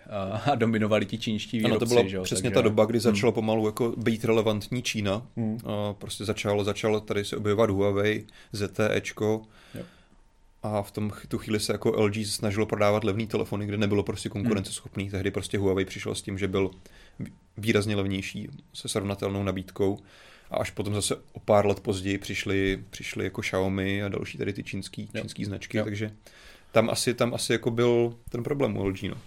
a dominovali ti čínští výrobci. Ano, to byla že? přesně Takže... ta doba, kdy začalo hmm. pomalu jako být relevantní Čína. Hmm. A prostě začalo, začalo tady se objevovat Huawei, ZTEčko. Yep a v tom tu chvíli se jako LG snažilo prodávat levný telefony, kde nebylo prostě konkurenceschopný. Hmm. Tehdy prostě Huawei přišel s tím, že byl výrazně levnější se srovnatelnou nabídkou. A až potom zase o pár let později přišly, přišly jako Xiaomi a další tady ty čínský, jo. čínský značky, jo. takže tam asi, tam asi jako byl ten problém u LG, no.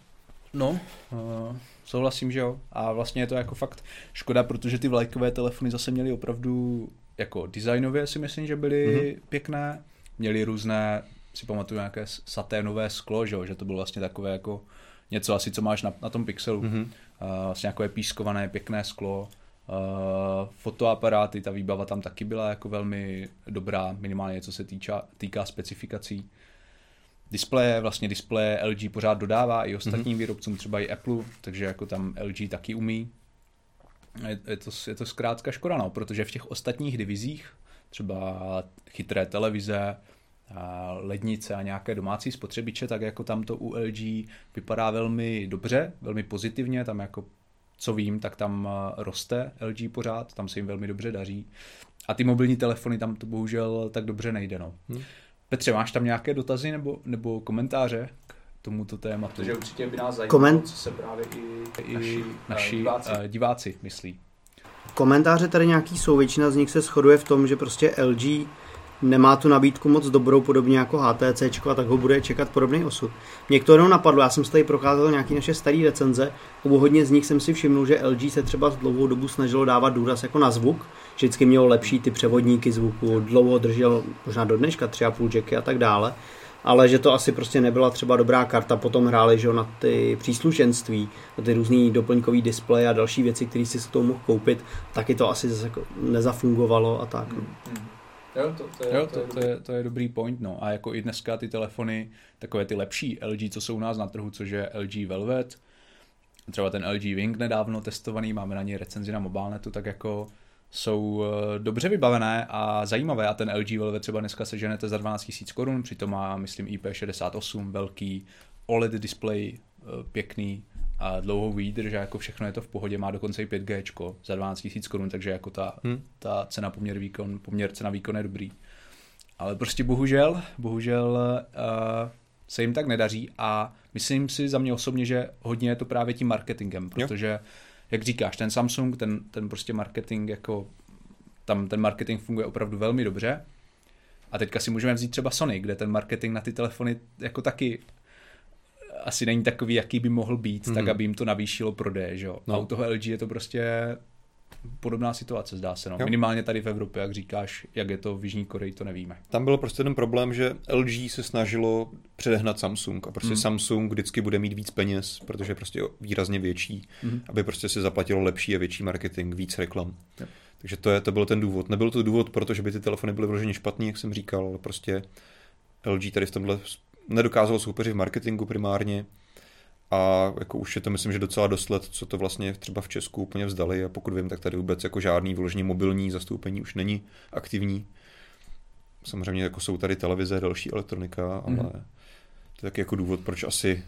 No, uh, souhlasím, že jo. A vlastně je to jako fakt škoda, protože ty vlajkové telefony zase měly opravdu jako designově si myslím, že byly mm-hmm. pěkné. Měly různé si pamatuju nějaké saténové sklo, že, že to bylo vlastně takové jako něco asi, co máš na, na tom pixelu. Mm-hmm. Uh, vlastně nějaké pískované, pěkné sklo. Uh, fotoaparáty, ta výbava tam taky byla jako velmi dobrá, minimálně co se týča, týká specifikací. Displeje, vlastně displeje LG pořád dodává i ostatním mm-hmm. výrobcům, třeba i Apple, takže jako tam LG taky umí. Je, je, to, je to zkrátka škoda, no, protože v těch ostatních divizích, třeba chytré televize, lednice a nějaké domácí spotřebiče, tak jako tam to u LG vypadá velmi dobře, velmi pozitivně, tam jako co vím, tak tam roste LG pořád, tam se jim velmi dobře daří. A ty mobilní telefony tam to bohužel tak dobře nejde. No. Hmm. Petře, máš tam nějaké dotazy nebo, nebo komentáře k tomuto tématu? Protože určitě by nás zajímalo, Koment... co se právě i, i naši, naši diváci. diváci myslí. Komentáře tady nějaký jsou, většina z nich se shoduje v tom, že prostě LG nemá tu nabídku moc dobrou, podobně jako HTC, a tak ho bude čekat podobný osud. Mě to jenom napadlo, já jsem si tady procházel nějaký naše staré recenze, u hodně z nich jsem si všiml, že LG se třeba dlouhou dobu snažilo dávat důraz jako na zvuk, vždycky mělo lepší ty převodníky zvuku, dlouho držel možná do dneška 3,5 jacky a tak dále, ale že to asi prostě nebyla třeba dobrá karta, potom hráli že na ty příslušenství, na ty různý doplňkový displeje a další věci, které si s tomu mohl koupit, taky to asi zase jako nezafungovalo a tak. Mm-hmm. Jo, to, to, je, jo, to, to, to, je, to je dobrý point, no. A jako i dneska ty telefony, takové ty lepší LG, co jsou u nás na trhu, což je LG Velvet, třeba ten LG Wing nedávno testovaný, máme na něj recenzi na mobilnetu, tak jako jsou eh, dobře vybavené a zajímavé. A ten LG Velvet třeba dneska seženete za 12 000 korun, přitom má, myslím, IP68, velký OLED display, eh, pěkný, a dlouhou výdrž a jako všechno je to v pohodě, má dokonce i 5G za 12 000 korun, takže jako ta, hmm. ta cena poměr výkon, poměr cena výkon je dobrý. Ale prostě bohužel, bohužel uh, se jim tak nedaří a myslím si za mě osobně, že hodně je to právě tím marketingem, protože jo. jak říkáš, ten Samsung, ten, ten prostě marketing jako tam ten marketing funguje opravdu velmi dobře. A teďka si můžeme vzít třeba Sony, kde ten marketing na ty telefony jako taky asi není takový, jaký by mohl být, mm. tak mhm. aby jim to navýšilo prodej, že jo. No. A u toho LG je to prostě podobná situace, zdá se. No. Minimálně tady v Evropě, jak říkáš, jak je to v Jižní Koreji, to nevíme. Tam byl prostě ten problém, že LG se snažilo předehnat Samsung a prostě hmm. Samsung vždycky bude mít víc peněz, protože je prostě výrazně větší, hmm. aby prostě si zaplatilo lepší a větší marketing, víc reklam. Yep. Takže to, je, to byl ten důvod. Nebyl to důvod, protože by ty telefony byly vloženě špatný, jak jsem říkal, ale prostě LG tady v tomhle nedokázalo soupeřit v marketingu primárně a jako už je to myslím, že docela dost let, co to vlastně třeba v Česku úplně vzdali a pokud vím, tak tady vůbec jako žádný vyloženě mobilní zastoupení už není aktivní. Samozřejmě jako jsou tady televize, další elektronika, ale mm. to je taky jako důvod, proč asi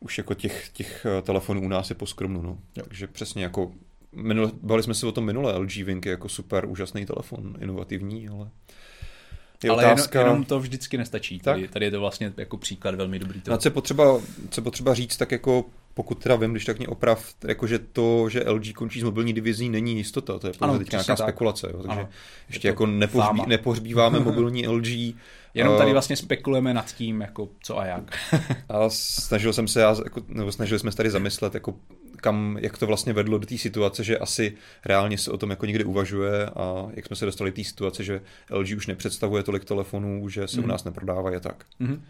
už jako těch, těch eh, telefonů u nás je poskromnu. No. Takže přesně jako minule, bavili jsme se o tom minule, LG Wing je jako super úžasný telefon, inovativní, ale je Ale otázka... jenom, jenom to vždycky nestačí. Tady, tady je to vlastně jako příklad velmi dobrý. Toho. No, co potřeba, co potřeba říct, tak jako pokud teda vím, když tak mě oprav, jakože to, že LG končí s mobilní divizí, není jistota, to je pouze teď nějaká tak. spekulace, jo, takže ano, ještě jako nepohřbí, nepohřbíváme mobilní LG. Jenom tady vlastně spekulujeme nad tím, jako co a jak. a snažil jsem se, já, jako, nebo snažili jsme se tady zamyslet, jako kam, jak to vlastně vedlo do té situace, že asi reálně se o tom jako někde uvažuje a jak jsme se dostali do té situace, že LG už nepředstavuje tolik telefonů, že se mm. u mhm. nás neprodávají a tak. Mm.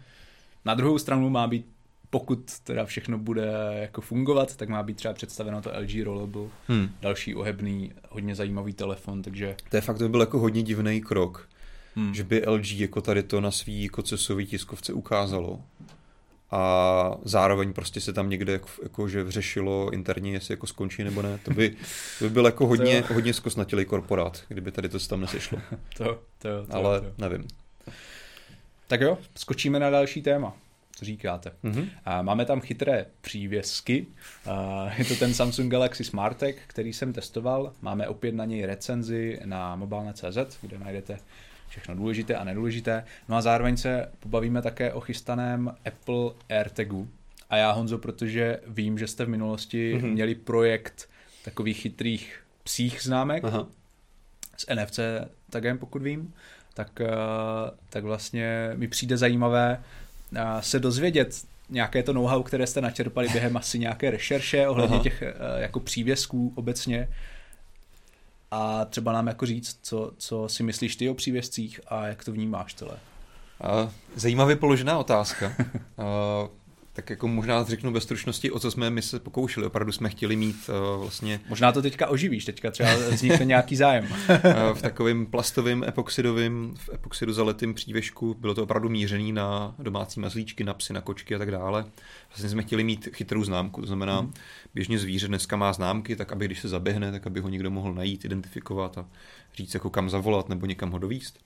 Na druhou stranu má být pokud teda všechno bude jako fungovat, tak má být třeba představeno to LG Rollable, hmm. další ohebný, hodně zajímavý telefon, takže... To je fakt, to by byl jako hodně divný krok, hmm. že by LG jako tady to na svý jako tiskovce ukázalo a zároveň prostě se tam někde jako, jako že řešilo interně, jestli jako skončí nebo ne. To by, to by byl jako hodně, to hodně zkosnatělý korporát, kdyby tady to se tam nesešlo. to, to, to, Ale to. nevím. Tak jo, skočíme na další téma. Co říkáte? Mm-hmm. A máme tam chytré přívěsky. A je to ten Samsung Galaxy Smartec, který jsem testoval. Máme opět na něj recenzi na mobilne.cz, kde najdete všechno důležité a nedůležité. No a zároveň se pobavíme také o chystaném Apple AirTagu. A já, Honzo, protože vím, že jste v minulosti mm-hmm. měli projekt takových chytrých psích známek Aha. s NFC tagem, pokud vím, tak, eh, tak vlastně mi přijde zajímavé eh, se dozvědět nějaké to know-how, které jste načerpali během asi nějaké rešerše ohledně Aha. těch eh, jako přívězků obecně a třeba nám jako říct, co, co si myslíš ty o přívězcích a jak to vnímáš celé. Zajímavě položená otázka. tak jako možná řeknu bez stručnosti, o co jsme my se pokoušeli. Opravdu jsme chtěli mít uh, vlastně... Možná to teďka oživíš, teďka třeba vznikne nějaký zájem. uh, v takovém plastovém epoxidovém, v epoxidu zaletým přívěšku. Bylo to opravdu mířený na domácí mazlíčky, na psy, na kočky a tak dále. Vlastně jsme chtěli mít chytrou známku, to znamená, mm. běžně zvíře dneska má známky, tak aby když se zaběhne, tak aby ho někdo mohl najít, identifikovat a říct, jako kam zavolat nebo někam ho dovíst.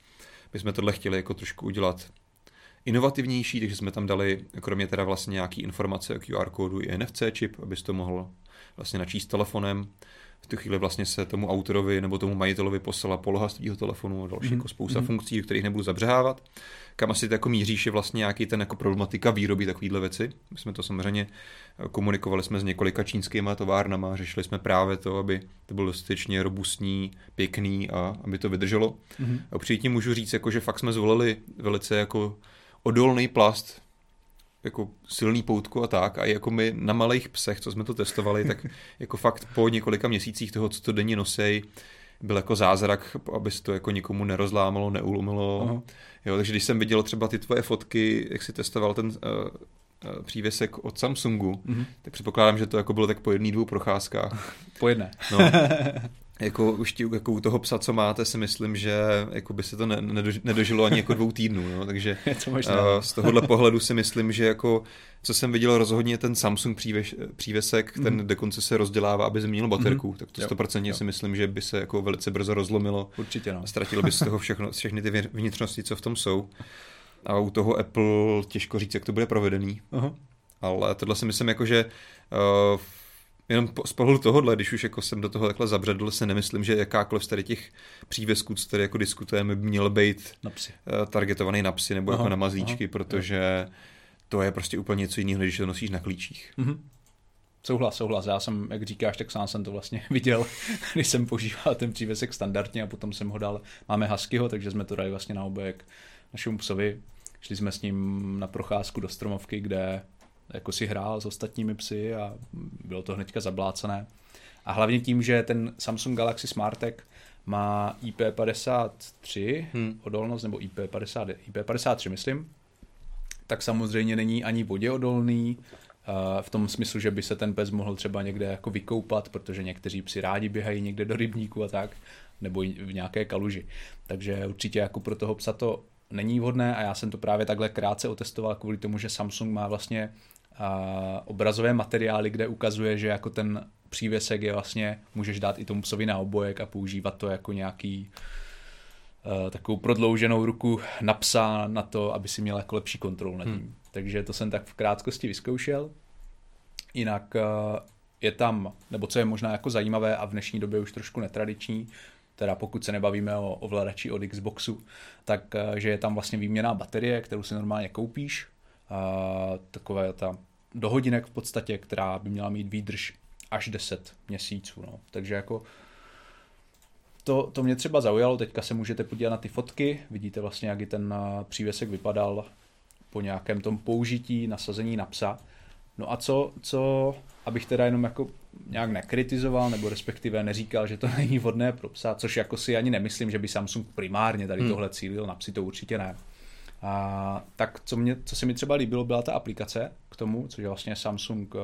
My jsme tohle chtěli jako trošku udělat inovativnější, takže jsme tam dali kromě teda vlastně nějaký informace o QR kódu i NFC čip, abys to mohl vlastně načíst telefonem. V tu chvíli vlastně se tomu autorovi nebo tomu majitelovi poslala poloha z telefonu a další mm-hmm. jako spousta mm-hmm. funkcí, o kterých nebudu zabřehávat. Kam asi jako míříš je vlastně nějaký ten jako problematika výroby takovýhle věci. My jsme to samozřejmě komunikovali jsme s několika čínskými továrnama, řešili jsme právě to, aby to bylo dostatečně robustní, pěkný a aby to vydrželo. Mm-hmm. A určitě můžu říct, jako, že fakt jsme zvolili velice jako odolný plast, jako silný poutku a tak. A jako my na malých psech, co jsme to testovali, tak jako fakt po několika měsících toho, co to denně nosej, byl jako zázrak, aby se to jako nikomu nerozlámalo, neulomilo. Uh-huh. Jo, takže když jsem viděl třeba ty tvoje fotky, jak si testoval ten uh, uh, přívěsek od Samsungu, uh-huh. tak předpokládám, že to jako bylo tak po jedný, dvou procházkách. Po jedné. No. jako už tí, jako u toho psa, co máte, si myslím, že jako by se to ne, nedožilo ani jako dvou týdnů, no, takže to možná. Uh, z tohohle pohledu si myslím, že jako co jsem viděl rozhodně ten Samsung přívěš, přívesek, mm. ten mhm. dokonce se rozdělává, aby změnil baterku, mm. tak to 100% jo, si myslím, že by se jako velice brzo rozlomilo. Určitě no. Ztratilo by z toho všechno, všechny ty vnitřnosti, co v tom jsou. A u toho Apple těžko říct, jak to bude provedený. Uh-huh. Ale tohle si myslím jako, že uh, jenom z pohledu tohohle, když už jako jsem do toho takhle zabředl, se nemyslím, že jakákoliv z tady těch přívězků, co tady jako diskutujeme, by měl být Na psy. uh, targetovaný na psy nebo Aha, jako na mazlíčky, aha. protože to je prostě úplně něco jiného, když to nosíš na klíčích. Mhm. Souhlas, souhlas. Já jsem, jak říkáš, tak sám jsem to vlastně viděl, když jsem používal ten přívesek standardně a potom jsem ho dal, máme huskyho, takže jsme to dali vlastně na obojek našemu psovi. Šli jsme s ním na procházku do stromovky, kde jako si hrál s ostatními psy a bylo to hnedka zablácené. A hlavně tím, že ten Samsung Galaxy Smartec má IP53 Hmm. odolnost, nebo IP50, IP53 myslím, tak samozřejmě není ani vodě odolný, eh, v tom smyslu, že by se ten pes mohl třeba někde jako vykoupat, protože někteří psi rádi běhají někde do rybníku a tak, nebo v nějaké kaluži. Takže určitě jako pro toho psa to není vhodné a já jsem to právě takhle krátce otestoval kvůli tomu, že Samsung má vlastně obrazové materiály, kde ukazuje, že jako ten přívěsek je vlastně, můžeš dát i tomu psovi na obojek a používat to jako nějaký eh, takovou prodlouženou ruku na psa na to, aby si měl jako lepší kontrolu nad tím. Hmm. Takže to jsem tak v krátkosti vyzkoušel. Jinak eh, je tam, nebo co je možná jako zajímavé a v dnešní době už trošku netradiční, teda pokud se nebavíme o ovladači od Xboxu, tak eh, že je tam vlastně výměná baterie, kterou si normálně koupíš, a takové ta do hodinek v podstatě, která by měla mít výdrž až 10 měsíců. No. Takže jako to, to mě třeba zaujalo, teďka se můžete podívat na ty fotky, vidíte vlastně, jak i ten eh, přívěsek vypadal po nějakém tom použití, nasazení na psa. No a co, co, abych teda jenom jako nějak nekritizoval, nebo respektive neříkal, že to není vhodné pro psa, což jako si ani nemyslím, že by Samsung primárně tady Hmm. tohle cílil, na psy to určitě ne. A, tak co, mě, co se mi třeba líbilo, byla ta aplikace k tomu, což je vlastně Samsung uh,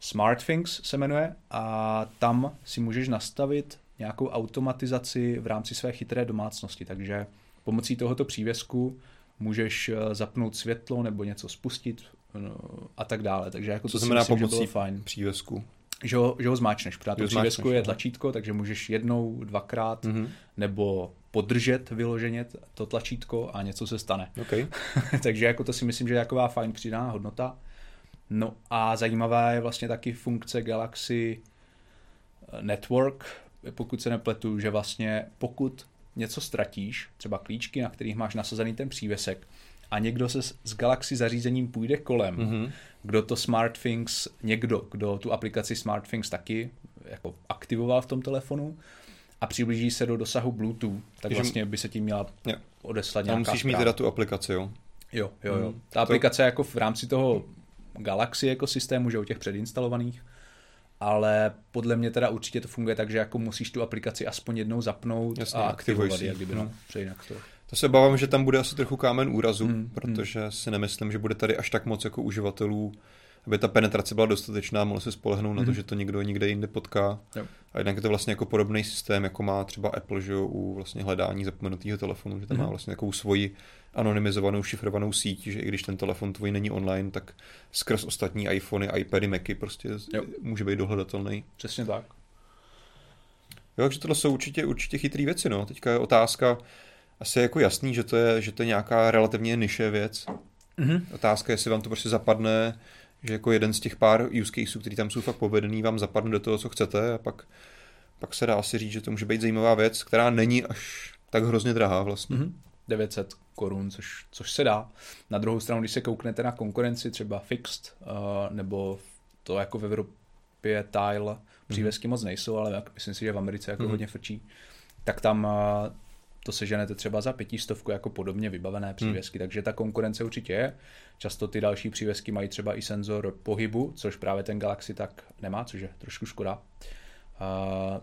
SmartThings se jmenuje a tam si můžeš nastavit nějakou automatizaci v rámci své chytré domácnosti, takže pomocí tohoto přívěsku můžeš eh, zapnout světlo nebo něco spustit no, a tak dále. Takže jako Co to znamená myslím, pomocí fajn. přívesku? Že ho, že ho zmáčneš, protože tom přívěsku je aha. tlačítko, takže můžeš jednou, dvakrát Mhm. nebo podržet vyloženě to tlačítko a něco se stane. Okay. Takže jako to si myslím, že je taková fajn přidaná hodnota. No a zajímavá je vlastně taky funkce Galaxy Network, pokud se nepletu, že vlastně pokud něco ztratíš, třeba klíčky, na kterých máš nasazený ten přívěsek, a někdo se s Galaxy zařízením půjde kolem, Mhm. kdo to SmartThings, někdo, kdo tu aplikaci SmartThings taky jako aktivoval v tom telefonu a přiblíží se do dosahu Bluetooth, tak Takže- vlastně by se tím měla Jo. odeslat nějaká musíš mít zpráva. teda tu aplikaci, jo? Jo, jo, jo. Hmm. Ta To- aplikace jako v rámci toho Galaxy ekosystému, že u těch předinstalovaných, ale podle mě teda určitě to funguje tak, že jako musíš tu aplikaci aspoň jednou zapnout Jasně, a aktivovat, jak kdyby, no, Hmm. jinak to... To se bavím, že tam bude asi trochu kámen úrazu, Hmm, mm, protože si nemyslím, že bude tady až tak moc jako uživatelů, aby ta penetrace byla dostatečná, mohl se spolehnout na to, Mhm. že to někdo někde jinde potká. Jo. A jednak je to vlastně jako podobný systém, jako má třeba Apple, že jo, u vlastně hledání zapomenutého telefonu, že tam má Mhm. vlastně takovou svoji anonymizovanou, šifrovanou síť, že i když ten telefon tvůj není online, tak skrz ostatní iPhony, iPady, Macy prostě Jo. může být dohledatelný. Přesně tak. Jo, takže tohle jsou určitě, určitě chytrý věci, no. Teďka je otázka, asi je jako jasný, že to je, že to je nějaká relativně niše věc. Mhm. Otázka je, jestli vám to prostě zapadne, že jako jeden z těch pár use caseů, který tam jsou fakt povedený, vám zapadne do toho, co chcete a pak, pak se dá asi říct, že to může být zajímavá věc, která není až tak hrozně drahá vlastně. Mhm. 900 korun, což, což se dá. Na druhou stranu, když se kouknete na konkurenci, třeba Fixed, uh, nebo to jako v Evropě Tile, přívesky moc nejsou, ale jak- myslím si, že v Americe jako Mhm. hodně frčí, tak tam uh, to seženete třeba za pětistovku jako podobně vybavené přívesky, takže ta konkurence určitě je. Často ty další přívesky mají třeba i senzor pohybu, což právě ten Galaxy tak nemá, což je trošku škoda. Uh,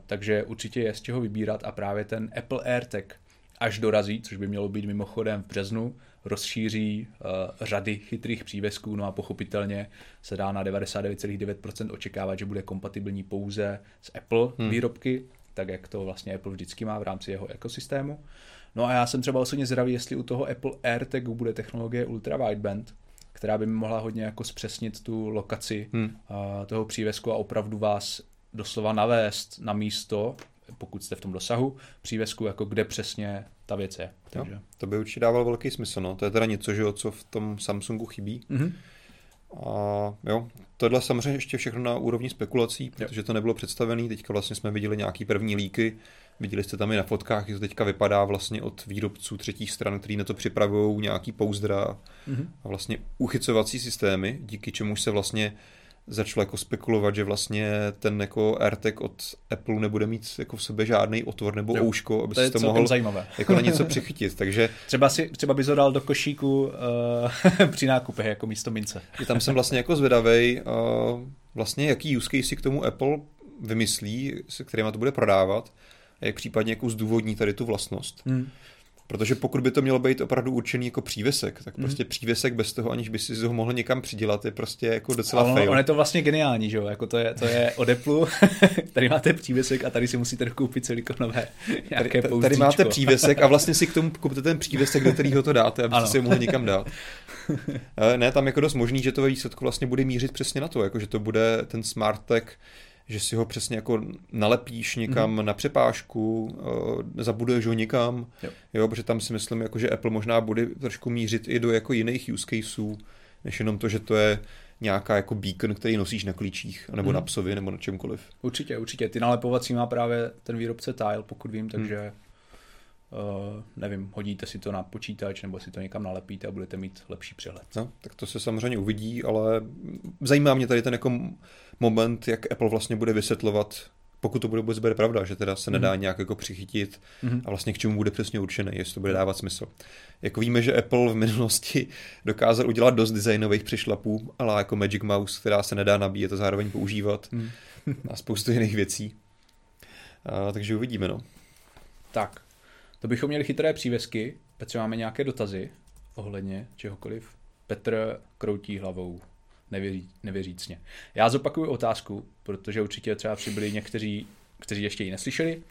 takže určitě je z čeho vybírat a právě ten Apple AirTag až dorazí, což by mělo být mimochodem v březnu, rozšíří uh, řady chytrých přívesků, no a pochopitelně se dá na 99,9% očekávat, že bude kompatibilní pouze s Apple hmm. výrobky, tak jak to vlastně Apple vždycky má v rámci jeho ekosystému. No a já jsem třeba osobně zvědavý, jestli u toho Apple AirTagu bude technologie Ultra Wideband, která by mi mohla hodně jako zpřesnit tu lokaci Hmm. uh, toho přívesku a opravdu vás doslova navést na místo, pokud jste v tom dosahu přívesku, jako kde přesně ta věc je. Takže. To by určitě dával velký smysl, no. To je teda něco, že co v tom Samsungu chybí. Mhm. A jo, tohle samozřejmě ještě všechno na úrovni spekulací, protože to nebylo představené. Teďka vlastně jsme viděli nějaký první líky, viděli jste tam i na fotkách, jak to teďka vypadá vlastně od výrobců třetích stran, který na to připravují nějaký pouzdra mm-hmm. a vlastně uchycovací systémy, díky čemu se vlastně začalo jako spekulovat, že vlastně ten jako AirTag od Apple nebude mít jako v sobě žádný otvor nebo jo, ouško, aby to si to mohl zajímavé. jako na něco přichytit. Takže třeba, si, třeba bys ho dal do košíku uh, při nákupech jako místo mince. I tam jsem vlastně jako zvědavej, uh, vlastně jaký use case si k tomu Apple vymyslí, se kterýma to bude prodávat a jak případně jako zdůvodní tady tu vlastnost. Hmm. Protože pokud by to mělo být opravdu určený jako přívěsek, tak prostě mm. přívěsek bez toho, aniž by si ho mohl někam přidělat, je prostě jako docela ono, fail. On je to vlastně geniální, že jo? Jako to je, to je od Apple, tady máte přívěsek a tady si musíte dokoupit silikonové nějaké tady, tady máte přívěsek a vlastně si k tomu kupte ten přívěsek, do kterého to dáte, abyste si ho mohli někam dát. Eh, ne, tam jako dost možný, že to ve výsledku vlastně bude mířit přesně na to, jako že to bude ten smart tech že si ho přesně jako nalepíš někam mm-hmm. na přepážku, uh, zabuduješ ho někam, jo. jo, protože tam si myslím, jako, že Apple možná bude trošku mířit i do jako jiných use caseů, než jenom to, že to je nějaká jako beacon, který nosíš na klíčích, nebo mm. na psovi, nebo na čemkoliv. Určitě, určitě. Ty nalepovací má právě ten výrobce Tile, pokud vím, takže mm. Uh, nevím, hodíte si to na počítač nebo si to někam nalepíte a budete mít lepší přehled. No, tak to se samozřejmě uvidí, ale zajímá mě tady ten jako moment, jak Apple vlastně bude vysvětlovat, pokud to bude vůbec bude pravda, že teda se nedá mm. nějak jako přichytit mm. a vlastně k čemu bude přesně určený, jestli to bude dávat smysl. Jako víme, že Apple v minulosti dokázal udělat dost designových přišlapů, ale jako Magic Mouse, která se nedá nabíjet a zároveň používat mm. a spoustu jiných věcí. A, takže uvidíme, no. Tak, to bychom měli chytré přívěsky. Petře, máme nějaké dotazy ohledně čehokoliv? Petr kroutí hlavou nevěří, nevěřícně. Já zopakuju otázku, protože určitě třeba přibyli někteří, kteří ještě ji neslyšeli.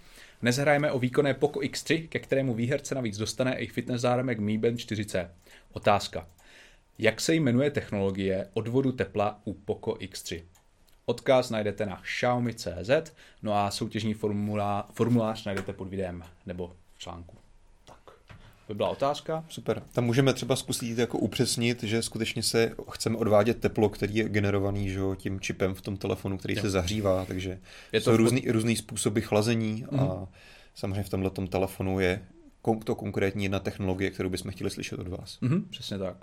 Dnes hrajeme o výkonné Poco X3, ke kterému výherce navíc dostane i fitness záremek Mi Band 4C. Otázka. Jak se jmenuje technologie odvodu tepla u Poco X3? Odkaz najdete na Xiaomi.cz, no a soutěžní formula, formulář najdete pod videem nebo článku. By byla otázka. Super. Tam můžeme třeba zkusit jako upřesnit, že skutečně se chceme odvádět teplo, který je generovaný že, tím čipem v tom telefonu, který jo. se zahřívá, takže je to jsou různý, různý způsoby chlazení mm. a mhm. samozřejmě v tomhle telefonu je to konkrétní jedna technologie, kterou bychom chtěli slyšet od vás. Mm-hmm, přesně tak.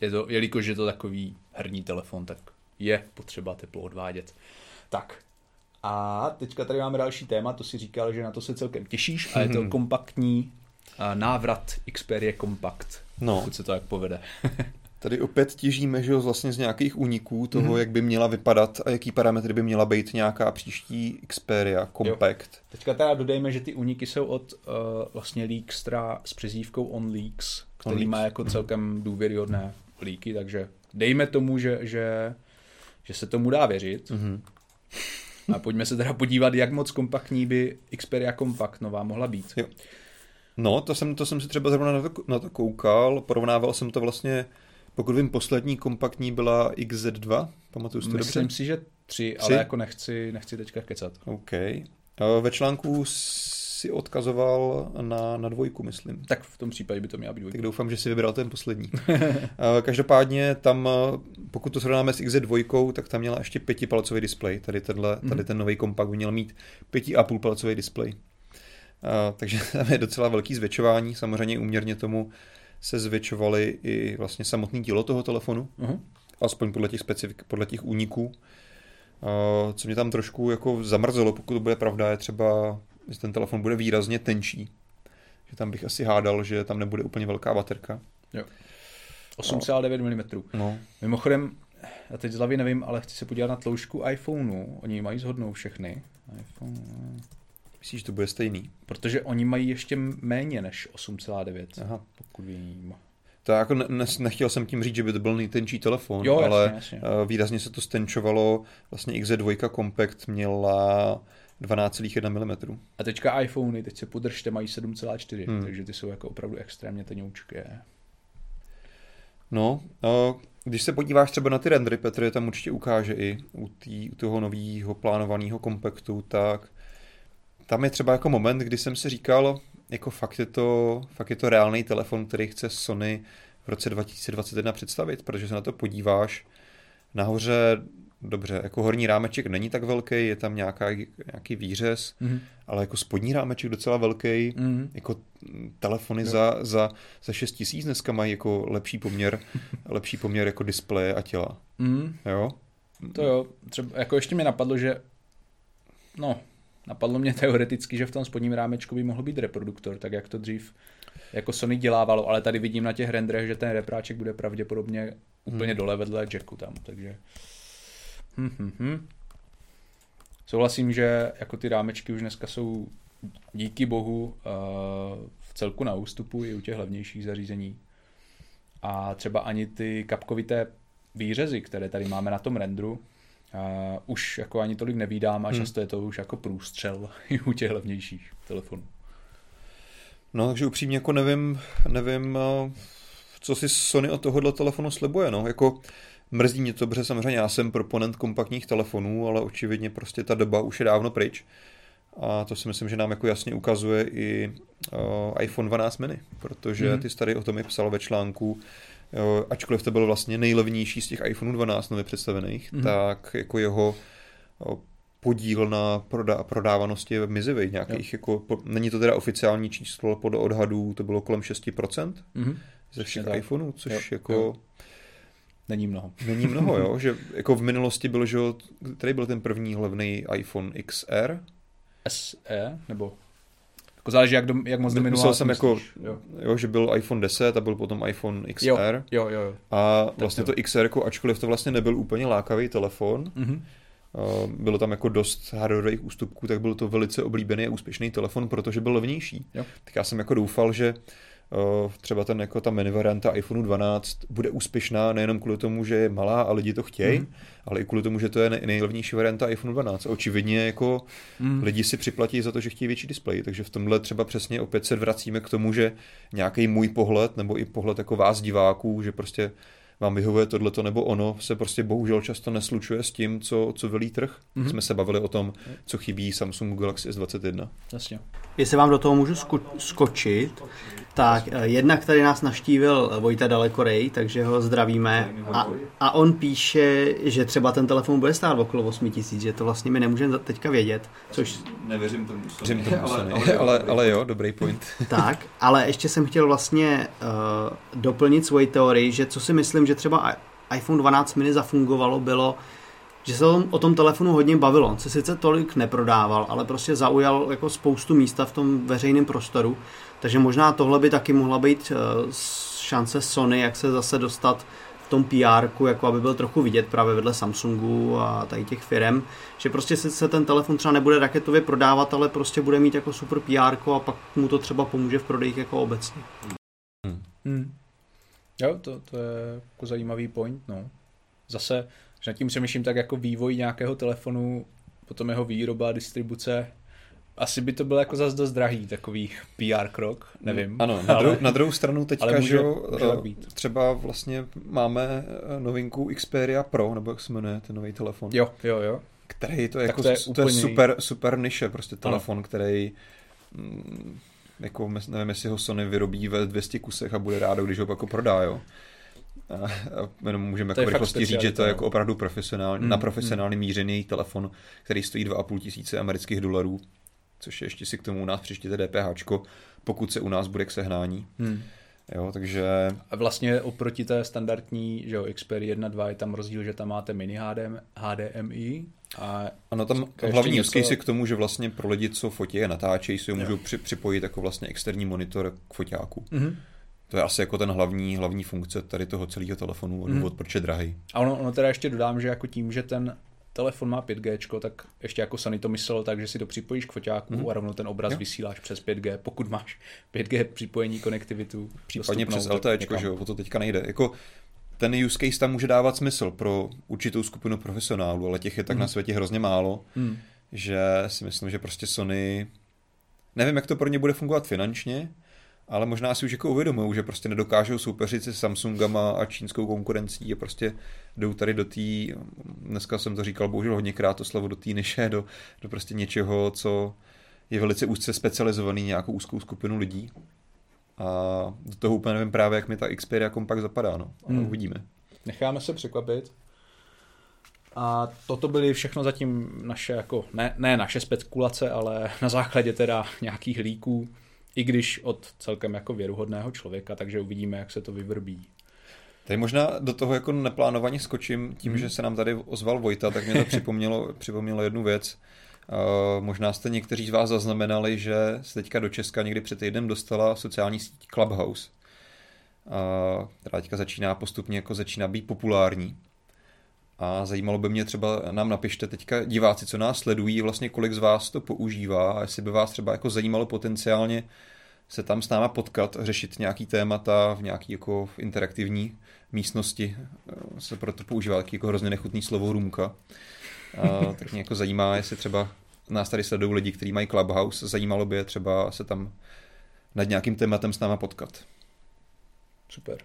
Je to, jelikož je to takový herní telefon, tak je potřeba teplo odvádět. Tak, a teďka tady máme další téma, to si říkal, že na to se celkem těšíš a je to mhm. kompaktní návrat Xperia Compact, no. pokud se to jak povede. Tady opět těžíme že vlastně z nějakých úniků toho, mm-hmm. jak by měla vypadat a jaký parametry by měla být nějaká příští Xperia Compact. Jo. Teďka teda dodejme, že ty úniky jsou od uh, vlastně Leakstra s přezdívkou OnLeaks, který On má jako mhm. celkem důvěryhodné líky, takže dejme tomu, že, že, že se tomu dá věřit. Mm-hmm. A pojďme se teda podívat, jak moc kompaktní by Xperia Compact nová mohla být. Jo. No, to jsem, to jsem si třeba zrovna na to, na to koukal, porovnával jsem to vlastně, pokud vím, poslední kompaktní byla XZ2, pamatuju si to Myslím dobře? si, že tři, tři, ale jako nechci, nechci teďka kecat. OK. Ve článku si odkazoval na, na dvojku, myslím. Tak v tom případě by to měla být dvojka. Tak doufám, že si vybral ten poslední. Každopádně tam, pokud to srovnáme s XZ2, tak tam měla ještě pětipalcový displej. Tady, tenhle, tady mhm. ten nový kompakt by měl mít pěti a půl palcový displej. Takže tam je docela velký zvětšování. Samozřejmě uměrně tomu se zvětšovaly i vlastně samotný dílo toho telefonu. Uh-huh. Aspoň podle těch specifik, podle těch úniků. Co mě tam trošku jako zamrzelo, pokud to bude pravda, je třeba že ten telefon bude výrazně tenčí. Že tam bych asi hádal, že tam nebude úplně velká baterka. Jo. 8,9 mm. No. Mimochodem, já teď z hlavy nevím, ale chci se podívat na tloušku iPhoneu. Oni mají zhodnou všechny. iPhone... Myslíš, že to bude stejný? Protože oni mají ještě méně než 8,9, Aha. pokud vím. To jako ne, nechtěl jsem tím říct, že by to byl nejtenčí telefon, jo, ale jasně. Eh, výrazně se to stenčovalo. Vlastně XZ2 Compact měla 12,1 mm. A teďka iPhony, teď se podržte, mají 7,4, hmm. takže ty jsou jako opravdu extrémně tenoučké. No, když se podíváš třeba na ty rendery, Petr je tam určitě ukáže i u, tý, u toho nového plánovaného kompaktu, tak tam je třeba jako moment, kdy jsem si říkal, jako fakt je to, fakt je to reálný telefon, který chce Sony v roce 2021 představit, protože se na to podíváš Nahoře, dobře, jako horní rámeček není tak velký, je tam nějaká, nějaký výřez, mm-hmm. ale jako spodní rámeček docela velký, mm-hmm. jako telefony jo. za, za, za 6 tisíc dneska mají jako lepší poměr, lepší poměr jako displeje a těla. Mm-hmm. Jo? To jo, třeba, jako ještě mi napadlo, že no, napadlo mě teoreticky, že v tom spodním rámečku by mohl být reproduktor, tak jak to dřív jako Sony dělávalo, ale tady vidím na těch renderech, že ten repráček bude pravděpodobně úplně hmm. dole vedle jacku tam, takže hm, hm, hm. Souhlasím, že jako ty rámečky už dneska jsou díky bohu uh, v celku na ústupu i u těch levnějších zařízení. A třeba ani ty kapkovité výřezy, které tady máme na tom rendru, uh, už jako ani tolik nevídám a hmm. často je to už jako průstřel i u těch levnějších telefonů. No, takže upřímně jako nevím, nevím, uh, co si Sony od tohohle telefonu slibuje, no, jako mrzí mě to, protože samozřejmě já jsem proponent kompaktních telefonů, ale očividně prostě ta doba už je dávno pryč. A to si myslím, že nám jako jasně ukazuje i uh, iPhone 12 mini, protože mm-hmm. ty tady o tom i psal ve článku, ačkoliv to byl vlastně nejlevnější z těch iPhone 12 nově představených, mm-hmm. tak jako jeho jo, podíl na proda- prodávanosti je mizivý nějakých, jo. jako, po, není to teda oficiální číslo, podle odhadů to bylo kolem 6% mm-hmm. ze všech tak. iPhoneů, což jo. jako... Jo. Není mnoho. Není mnoho, jo, že jako v minulosti byl, že tady byl ten první levný iPhone XR, SE, nebo jako záleží, jak, do, jak moc dominoval. Myslel jsem jako, jo. jo. že byl iPhone 10 a byl potom iPhone XR. Jo, jo, jo. jo. A vlastně to XR, jako, ačkoliv to vlastně nebyl úplně lákavý telefon, mm-hmm. bylo tam jako dost hardwareových ústupků, tak byl to velice oblíbený a úspěšný telefon, protože byl levnější. Jo. Tak já jsem jako doufal, že třeba ten, jako ta mini varianta iPhone 12 bude úspěšná nejenom kvůli tomu, že je malá a lidi to chtějí, mm. ale i kvůli tomu, že to je nejlevnější varianta iPhone 12. očividně jako mm. lidi si připlatí za to, že chtějí větší displej, takže v tomhle třeba přesně opět se vracíme k tomu, že nějaký můj pohled nebo i pohled jako vás diváků, že prostě vám vyhovuje tohleto nebo ono, se prostě bohužel často neslučuje s tím, co, co velí trh. Mm-hmm. Jsme se bavili o tom, co chybí Samsung Galaxy S21. Jasně. Jestli vám do toho můžu sko- skočit, tak eh, jednak tady nás naštívil Vojta Dalekorej, takže ho zdravíme a, a on píše, že třeba ten telefon bude stát okolo 8 tisíc, že to vlastně my nemůžeme teďka vědět, což... Nevěřím tomu, Věřím tomu ale, ale, ale, ale jo, dobrý point. tak, ale ještě jsem chtěl vlastně uh, doplnit svoji teorii, že co si myslím, že třeba iPhone 12 mini zafungovalo, bylo, že se o tom telefonu hodně bavilo. On se sice tolik neprodával, ale prostě zaujal jako spoustu místa v tom veřejném prostoru takže možná tohle by taky mohla být uh, šance Sony, jak se zase dostat v tom pr jako aby byl trochu vidět právě vedle Samsungu a tady těch firm, že prostě se ten telefon třeba nebude raketově prodávat, ale prostě bude mít jako super pr a pak mu to třeba pomůže v prodejích jako obecně. Hmm. Hmm. Jo, to, to je jako zajímavý point, no. Zase, že nad tím přemýšlím tak jako vývoj nějakého telefonu, potom jeho výroba, distribuce, asi by to bylo jako zase dost drahý takový PR krok, nevím. Ano, na, ale, na druhou stranu teďka, může, že může být. třeba vlastně máme eh, novinku Xperia Pro, nebo jak se jmenuje ten nový telefon. Jo, jo, jo. Který to je, jako, to je, to je super, super niše, prostě telefon, ano. který mm, jako nevím, jestli ho Sony vyrobí ve 200 kusech a bude rád, když ho jako prodá, jo. A, a jenom můžeme jako rychlosti říct, že to je jako opravdu profesionální, mm, na profesionálně mm. mířený telefon, který stojí 2,5 tisíce amerických dolarů což ještě si k tomu u nás přištěte DPH, pokud se u nás bude k sehnání. Hmm. Jo, takže... A vlastně oproti té standardní, že jo, Xperia 1, 2 je tam rozdíl, že tam máte mini HDM, HDMI a ano, tam hlavní use case je k tomu, že vlastně pro lidi, co fotí a natáčejí, si ho můžou při, připojit jako vlastně externí monitor k foťáku. Mm-hmm. To je asi jako ten hlavní, hlavní funkce tady toho celého telefonu, mm-hmm. důvod, proč je drahý. A ono, ono teda ještě dodám, že jako tím, že ten telefon má 5G, tak ještě jako Sony to myslel tak, že si to připojíš k foťáku mm. a rovnou ten obraz jo. vysíláš přes 5G, pokud máš 5G připojení, konektivitu. Případně přes LTE, že jo, o to teďka nejde. Jako ten use case tam může dávat smysl pro určitou skupinu profesionálů, ale těch je tak mm. na světě hrozně málo, mm. že si myslím, že prostě Sony, nevím, jak to pro ně bude fungovat finančně, ale možná si už jako uvědomují, že prostě nedokážou soupeřit se Samsungama a čínskou konkurencí a prostě jdou tady do té, dneska jsem to říkal bohužel hodněkrát to slovo, do té niše, do, do prostě něčeho, co je velice úzce specializovaný nějakou úzkou skupinu lidí. A do toho úplně nevím právě, jak mi ta Xperia Compact zapadá, no. Ale hmm. uvidíme. Necháme se překvapit. A toto byly všechno zatím naše, jako, ne, ne naše spekulace, ale na základě teda nějakých líků, i když od celkem jako věruhodného člověka, takže uvidíme, jak se to vyvrbí. Tady možná do toho jako neplánovaně skočím, tím, hmm. že se nám tady ozval Vojta, tak mě to připomnělo, připomnělo jednu věc. Uh, možná jste někteří z vás zaznamenali, že se teďka do Česka někdy před týdnem dostala sociální síť Clubhouse, uh, která teďka začíná postupně jako začíná být populární. A zajímalo by mě třeba, nám napište teďka diváci, co nás sledují, vlastně kolik z vás to používá a jestli by vás třeba jako zajímalo potenciálně se tam s náma potkat, řešit nějaký témata v nějaký jako interaktivní místnosti. Se proto používá taky jako hrozně nechutný slovo růmka. A, tak mě jako zajímá, jestli třeba nás tady sledují lidi, kteří mají Clubhouse, zajímalo by je třeba se tam nad nějakým tématem s náma potkat. Super.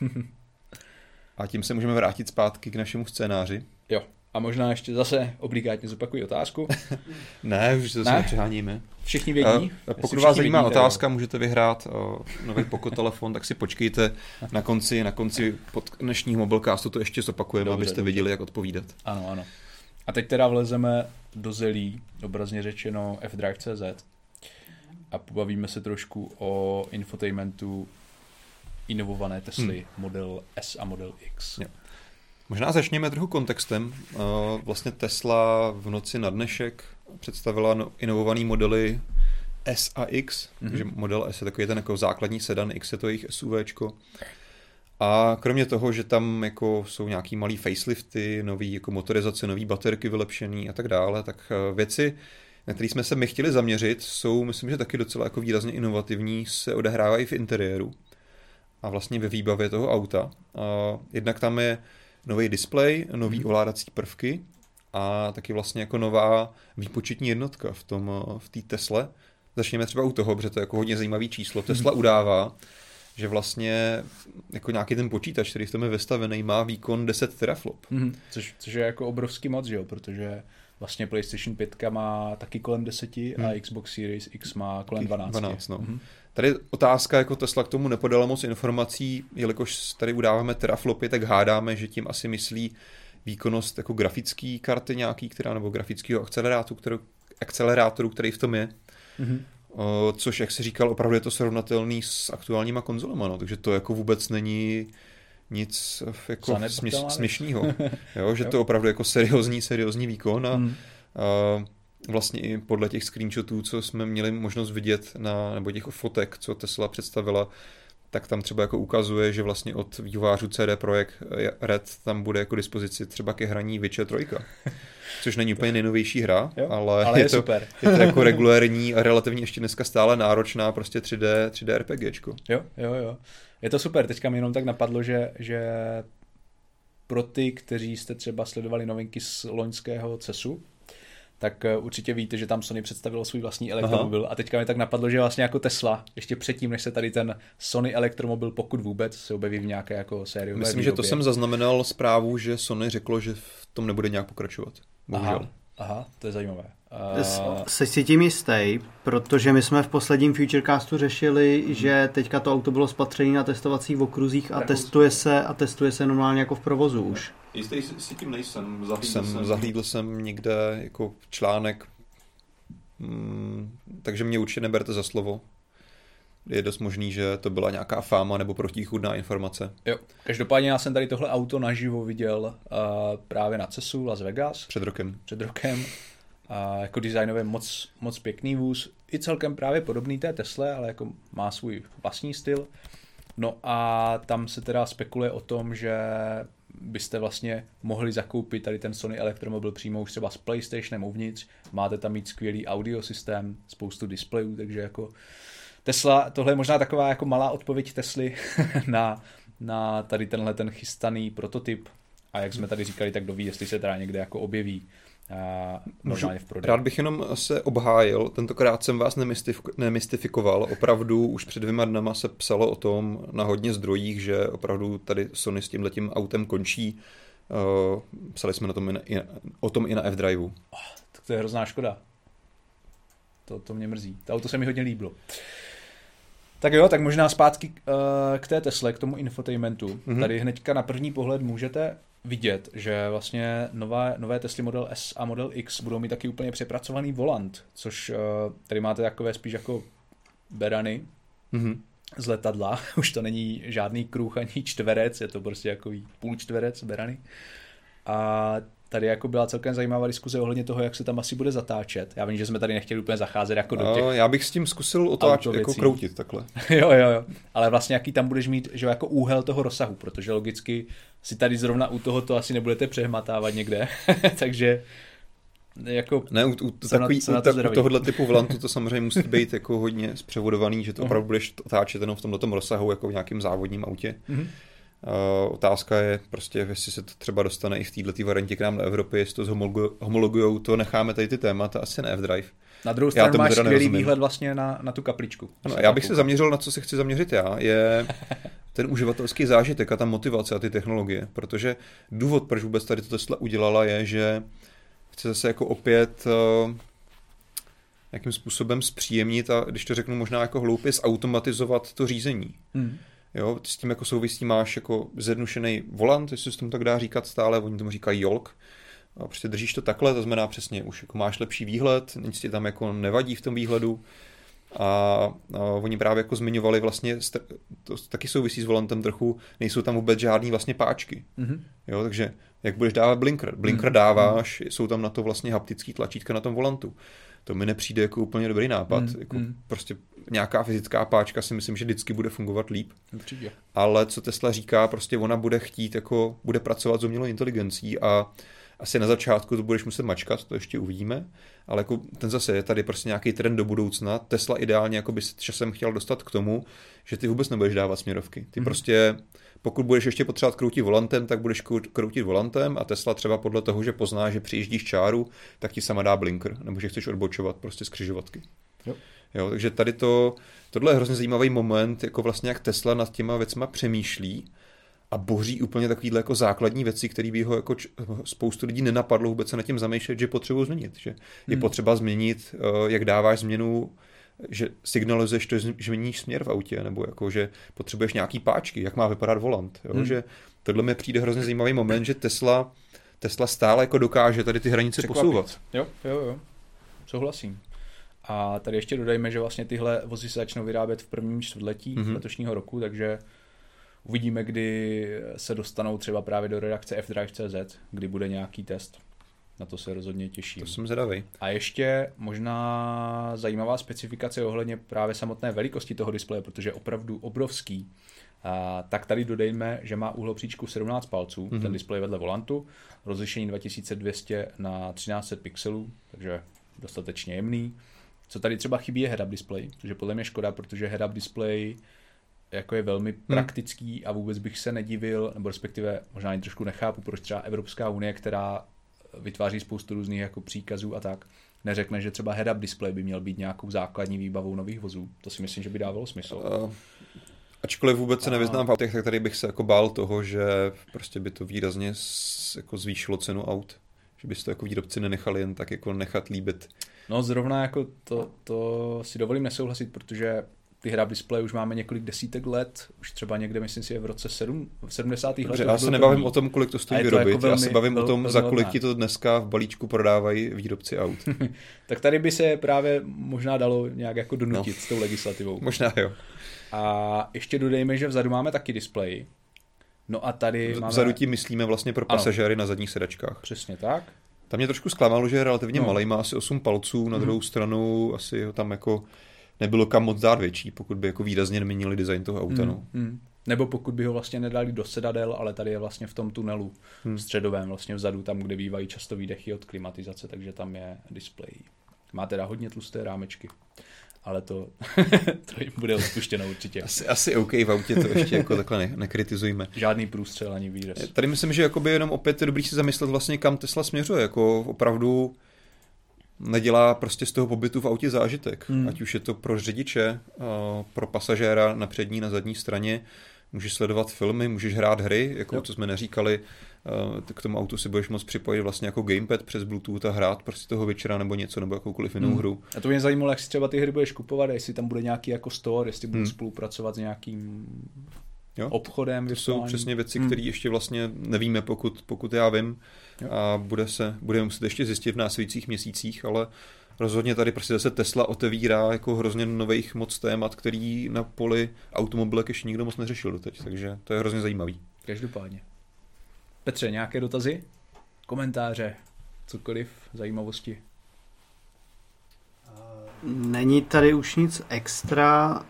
A tím se můžeme vrátit zpátky k našemu scénáři. Jo. A možná ještě zase obligátně zopakuji otázku. ne, už se zase přeháníme. Všichni vědí? Uh, pokud vás zajímá vědí, otázka, jo. můžete vyhrát uh, nový Poco telefon, tak si počkejte na konci, na konci pod dnešního mobilecastu to ještě zopakujeme, dobře, abyste dobře. viděli, jak odpovídat. Ano, ano. A teď teda vlezeme do zelí, obrazně řečeno fdrive.cz a pobavíme se trošku o infotainmentu inovované Tesly hmm. Model S a Model X. Jo. Možná začněme trochu kontextem. Eh, vlastně Tesla v noci na dnešek představila no, inovované modely S a X, mm-hmm. takže model S je takový ten jako základní sedan, X je to jejich SUVčko. A kromě toho, že tam jako jsou nějaký malý facelifty, nový jako motorizace, nový baterky vylepšený a tak dále, tak eh, věci, na které jsme se my chtěli zaměřit, jsou, myslím, že taky docela jako výrazně inovativní, se odehrávají v interiéru a vlastně ve výbavě toho auta. Jednak tam je nový displej, nový hmm. ovládací prvky a taky vlastně jako nová výpočetní jednotka v tom v té Tesle. Začněme třeba u toho, protože to je jako hodně zajímavý číslo. Tesla hmm. udává, že vlastně jako nějaký ten počítač, který v tom je vystavený, má výkon 10 teraflop. Hmm. Což, což je jako obrovský moc, že jo? protože vlastně PlayStation 5 má taky kolem 10 hmm. a Xbox Series X má kolem 12. 12 no. hmm. Tady otázka, jako Tesla k tomu nepodala moc informací, jelikož tady udáváme teraflopy, tak hádáme, že tím asi myslí výkonnost jako grafické karty nějaký, která, nebo grafického akcelerátoru, kterou, akcelerátoru, který v tom je. Mm-hmm. O, což, jak si říkal, opravdu je to srovnatelný s aktuálníma konzolema, no, takže to jako vůbec není nic jako směš, směšného. jo, že to opravdu jako seriózní, seriózní výkon a, mm. a vlastně i podle těch screenshotů, co jsme měli možnost vidět, na, nebo těch fotek, co Tesla představila, tak tam třeba jako ukazuje, že vlastně od vývojářů CD Projekt Red tam bude jako dispozici třeba ke hraní Witcher 3. Což není úplně nejnovější hra, jo, ale, ale je, je, to, super. je to jako regulérní a relativně ještě dneska stále náročná prostě 3D, 3D RPGčko. Jo, jo, jo. Je to super. Teďka mi jenom tak napadlo, že, že pro ty, kteří jste třeba sledovali novinky z loňského CESu, tak eh, určitě víte, že tam Sony představilo svůj vlastní elektromobil Aha. a teďka mi tak napadlo, že vlastně jako Tesla, ještě předtím, než se tady ten Sony elektromobil, pokud vůbec, se objeví v nějaké jako sérii. Myslím, výrobě. že to jsem zaznamenal zprávu, že Sony řeklo, že v tom nebude nějak pokračovat. Bohužel. Aha, aha to je zajímavé. Uh... Jsi si tím jistý, protože my jsme v posledním Futurecastu řešili, hmm. že teďka to auto bylo spatřené na testovacích okruzích a testuje se a testuje se normálně jako v provozu už. Jistý si tím nejsem. Zahlídl jsem, jsem, zahlídl jsem někde jako článek, mm, takže mě určitě neberte za slovo. Je dost možný, že to byla nějaká fáma nebo protichudná informace. Jo. Každopádně já jsem tady tohle auto naživo viděl uh, právě na CESu Las Vegas. Před rokem. Před rokem. A jako designově moc, moc pěkný vůz. I celkem právě podobný té Tesle, ale jako má svůj vlastní styl. No a tam se teda spekuluje o tom, že byste vlastně mohli zakoupit tady ten Sony elektromobil přímo už třeba s PlayStationem uvnitř, máte tam mít skvělý audio systém, spoustu displejů, takže jako Tesla, tohle je možná taková jako malá odpověď Tesly na, na tady tenhle ten chystaný prototyp a jak jsme tady říkali, tak doví, jestli se teda někde jako objeví normálně v prodeji. Rád bych jenom se obhájil, tentokrát jsem vás nemystifikoval, opravdu už před dvěma dnama se psalo o tom na hodně zdrojích, že opravdu tady Sony s tímhletím autem končí. Uh, psali jsme na tom i na, i, o tom i na F-Driveu. Oh, tak to je hrozná škoda. To, to mě mrzí. To auto se mi hodně líbilo. Tak jo, tak možná zpátky uh, k té Tesle, k tomu infotainmentu. Mm-hmm. Tady hnedka na první pohled můžete vidět, že vlastně nové, nové Tesla Model S a Model X budou mít taky úplně přepracovaný volant, což uh, tady máte takové spíš jako berany mm-hmm. z letadla. Už to není žádný kruh ani čtverec, je to prostě jako půl čtverec berany. A tady jako byla celkem zajímavá diskuze ohledně toho, jak se tam asi bude zatáčet. Já vím, že jsme tady nechtěli úplně zacházet jako do těch... Já bych s tím zkusil otáčet, jako kroutit takhle. jo, jo, jo. Ale vlastně jaký tam budeš mít, že jako úhel toho rozsahu, protože logicky si tady zrovna u toho to asi nebudete přehmatávat někde. Takže jako ne, u, u, takový, na, u, tak, u tohohle typu vlantu to samozřejmě musí být jako hodně zpřevodovaný, že to opravdu budeš otáčet jenom v tomhle rozsahu jako v nějakém závodním autě. Uh-huh. Uh, otázka je prostě, jestli se to třeba dostane i v této variantě k nám do Evropy, jestli to homologujou, to necháme tady ty témata, asi ne F-Drive. Na druhou stranu máš skvělý výhled vlastně na, na tu kapličku. Ano, já bych se zaměřil na co se chci zaměřit já, je ten uživatelský zážitek a ta motivace a ty technologie, protože důvod, proč vůbec tady to Tesla udělala, je, že chce zase jako opět uh, jakým způsobem zpříjemnit a když to řeknu možná jako hloupě, zautomatizovat to řízení. Hmm. Jo, s tím jako souvisí máš jako zjednušený volant, jestli se tomu tak dá říkat stále, oni tomu říkají jolk. A prostě držíš to takhle, to znamená přesně, už jako máš lepší výhled, nic ti tam jako nevadí v tom výhledu. A, a oni právě jako zmiňovali vlastně, to taky souvisí s volantem trochu, nejsou tam vůbec žádný vlastně páčky. Mm-hmm. Jo, takže jak budeš dávat blinker? Blinker mm-hmm. dáváš, jsou tam na to vlastně haptický tlačítka na tom volantu. To mi nepřijde jako úplně dobrý nápad. Mm, jako mm. Prostě nějaká fyzická páčka si myslím, že vždycky bude fungovat líp. Určitě. Ale co Tesla říká, prostě ona bude chtít, jako bude pracovat s umělou inteligencí a asi na začátku to budeš muset mačkat, to ještě uvidíme, ale jako ten zase je tady prostě nějaký trend do budoucna. Tesla ideálně jako by se časem chtěl dostat k tomu, že ty vůbec nebudeš dávat směrovky. Ty mm. prostě pokud budeš ještě potřebovat kroutit volantem, tak budeš kroutit volantem a Tesla třeba podle toho, že pozná, že přijíždíš čáru, tak ti sama dá blinker, nebo že chceš odbočovat prostě z křižovatky. Jo. Jo, takže tady to, tohle je hrozně zajímavý moment, jako vlastně jak Tesla nad těma věcma přemýšlí a boří úplně takovýhle jako základní věci, které by ho jako č- spoustu lidí nenapadlo vůbec se nad tím zamýšlet, že potřebují změnit. Že je hmm. potřeba změnit, eh, jak dáváš změnu že signalizuješ to, že změníš směr v autě, nebo jako, že potřebuješ nějaký páčky, jak má vypadat volant. Jo? Hmm. Že tohle mi přijde hrozně zajímavý moment, že Tesla, Tesla stále jako dokáže tady ty hranice Překvapit. posouvat. Jo, jo, jo. Souhlasím. A tady ještě dodajme, že vlastně tyhle vozy se začnou vyrábět v prvním čtvrtletí mm-hmm. letošního roku, takže uvidíme, kdy se dostanou třeba právě do redakce fdrive.cz, kdy bude nějaký test. Na to se rozhodně těším. To jsem zvědavý. A ještě možná zajímavá specifikace ohledně právě samotné velikosti toho displeje, protože je opravdu obrovský. A, tak tady dodejme, že má úhlopříčku 17 palců, mm-hmm. ten displej vedle volantu, rozlišení 2200 na 1300 pixelů, takže dostatečně jemný. Co tady třeba chybí je head-up display, což je podle mě škoda, protože head-up display jako je velmi hmm. praktický a vůbec bych se nedivil, nebo respektive možná ani trošku nechápu, proč třeba Evropská unie, která vytváří spoustu různých jako příkazů a tak, neřekne, že třeba head-up display by měl být nějakou základní výbavou nových vozů. To si myslím, že by dávalo smysl. Uh, ačkoliv vůbec se nevyznám v autech, tak tady bych se jako bál toho, že prostě by to výrazně jako zvýšilo cenu aut. Že by to jako výrobci nenechali jen tak jako nechat líbit. No zrovna jako to, to si dovolím nesouhlasit, protože ty hra display už máme několik desítek let, už třeba někde, myslím si, je v roce 7, v 70. letech. Já se nebavím první. o tom, kolik to stojí vyrobit, jako velmi, já se bavím velmi, o tom, za kolik ti to dneska v balíčku prodávají výrobci aut. tak tady by se právě možná dalo nějak jako donutit no. s tou legislativou. Možná jo. A ještě dodejme, že vzadu máme taky display. No a tady máme... Vzadu tím myslíme vlastně pro pasažéry ano. na zadních sedačkách. Přesně tak. Tam mě trošku zklamalo, že je relativně no. malý, má asi 8 palců, na mm. druhou stranu asi ho tam jako nebylo kam moc dát větší, pokud by jako výrazně neměnili design toho auta. Mm. No. Mm. Nebo pokud by ho vlastně nedali do sedadel, ale tady je vlastně v tom tunelu hmm. středovém, vlastně vzadu, tam, kde bývají často výdechy od klimatizace, takže tam je display. Má teda hodně tlusté rámečky ale to, to jim bude odpuštěno určitě. Asi, asi OK, v autě to ještě jako takhle ne, nekritizujme. Žádný průstřel ani výraz. Tady myslím, že jakoby jenom opět je dobrý si zamyslet vlastně, kam Tesla směřuje. Jako opravdu nedělá prostě z toho pobytu v autě zážitek. Hmm. Ať už je to pro řidiče, pro pasažéra na přední, na zadní straně, můžeš sledovat filmy, můžeš hrát hry, jako jo. co jsme neříkali, eh, k tomu autu si budeš moct připojit vlastně jako gamepad přes Bluetooth a hrát prostě toho večera nebo něco, nebo jakoukoliv jinou hmm. hru. A to mě zajímalo, jak si třeba ty hry budeš kupovat, jestli tam bude nějaký jako store, jestli budou hmm. spolupracovat s nějakým jo? obchodem. To jsou přesně věci, hmm. které ještě vlastně nevíme, pokud, pokud já vím. Jo. A bude se, budeme muset ještě zjistit v následujících měsících, ale rozhodně tady prostě zase Tesla otevírá jako hrozně nových moc témat, který na poli automobilek ještě nikdo moc neřešil doteď, takže to je hrozně zajímavý. Každopádně. Petře, nějaké dotazy? Komentáře? Cokoliv? Zajímavosti? Není tady už nic extra.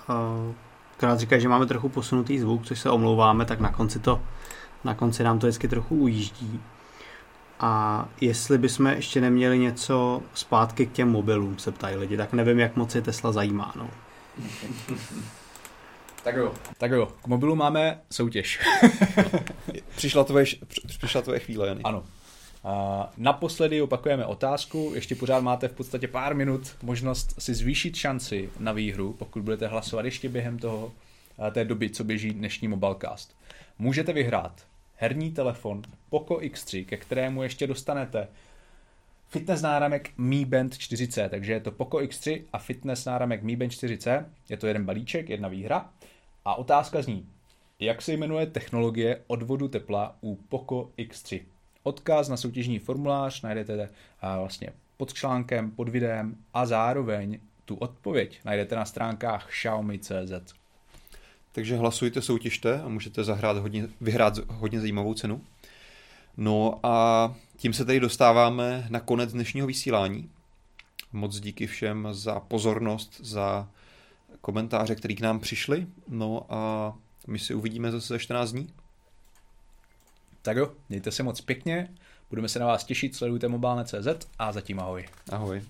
Krát říká, že máme trochu posunutý zvuk, což se omlouváme, tak na konci, to, na konci nám to vždycky trochu ujíždí. A jestli bychom ještě neměli něco zpátky k těm mobilům, se ptají lidi, tak nevím, jak moc je Tesla zajímá. No. Tak jo. Tak jo, k mobilu máme soutěž. přišla, tvoje, přišla tvoje chvíle, Jany. Ano. Naposledy opakujeme otázku, ještě pořád máte v podstatě pár minut možnost si zvýšit šanci na výhru, pokud budete hlasovat ještě během toho, té doby, co běží dnešní Mobilecast. Můžete vyhrát herní telefon Poco X3, ke kterému ještě dostanete fitness náramek Mi Band 4C, takže je to Poco X3 a fitness náramek Mi Band 4C, je to jeden balíček, jedna výhra. A otázka zní, jak se jmenuje technologie odvodu tepla u Poco X3? Odkaz na soutěžní formulář najdete vlastně pod článkem, pod videem a zároveň tu odpověď najdete na stránkách xiaomi.cz. Takže hlasujte, soutěžte a můžete zahrát hodně, vyhrát hodně zajímavou cenu. No a tím se tady dostáváme na konec dnešního vysílání. Moc díky všem za pozornost, za komentáře, které k nám přišly. No a my si uvidíme zase za 14 dní. Tak jo, mějte se moc pěkně, budeme se na vás těšit, sledujte mobilné.cz a zatím ahoj. Ahoj.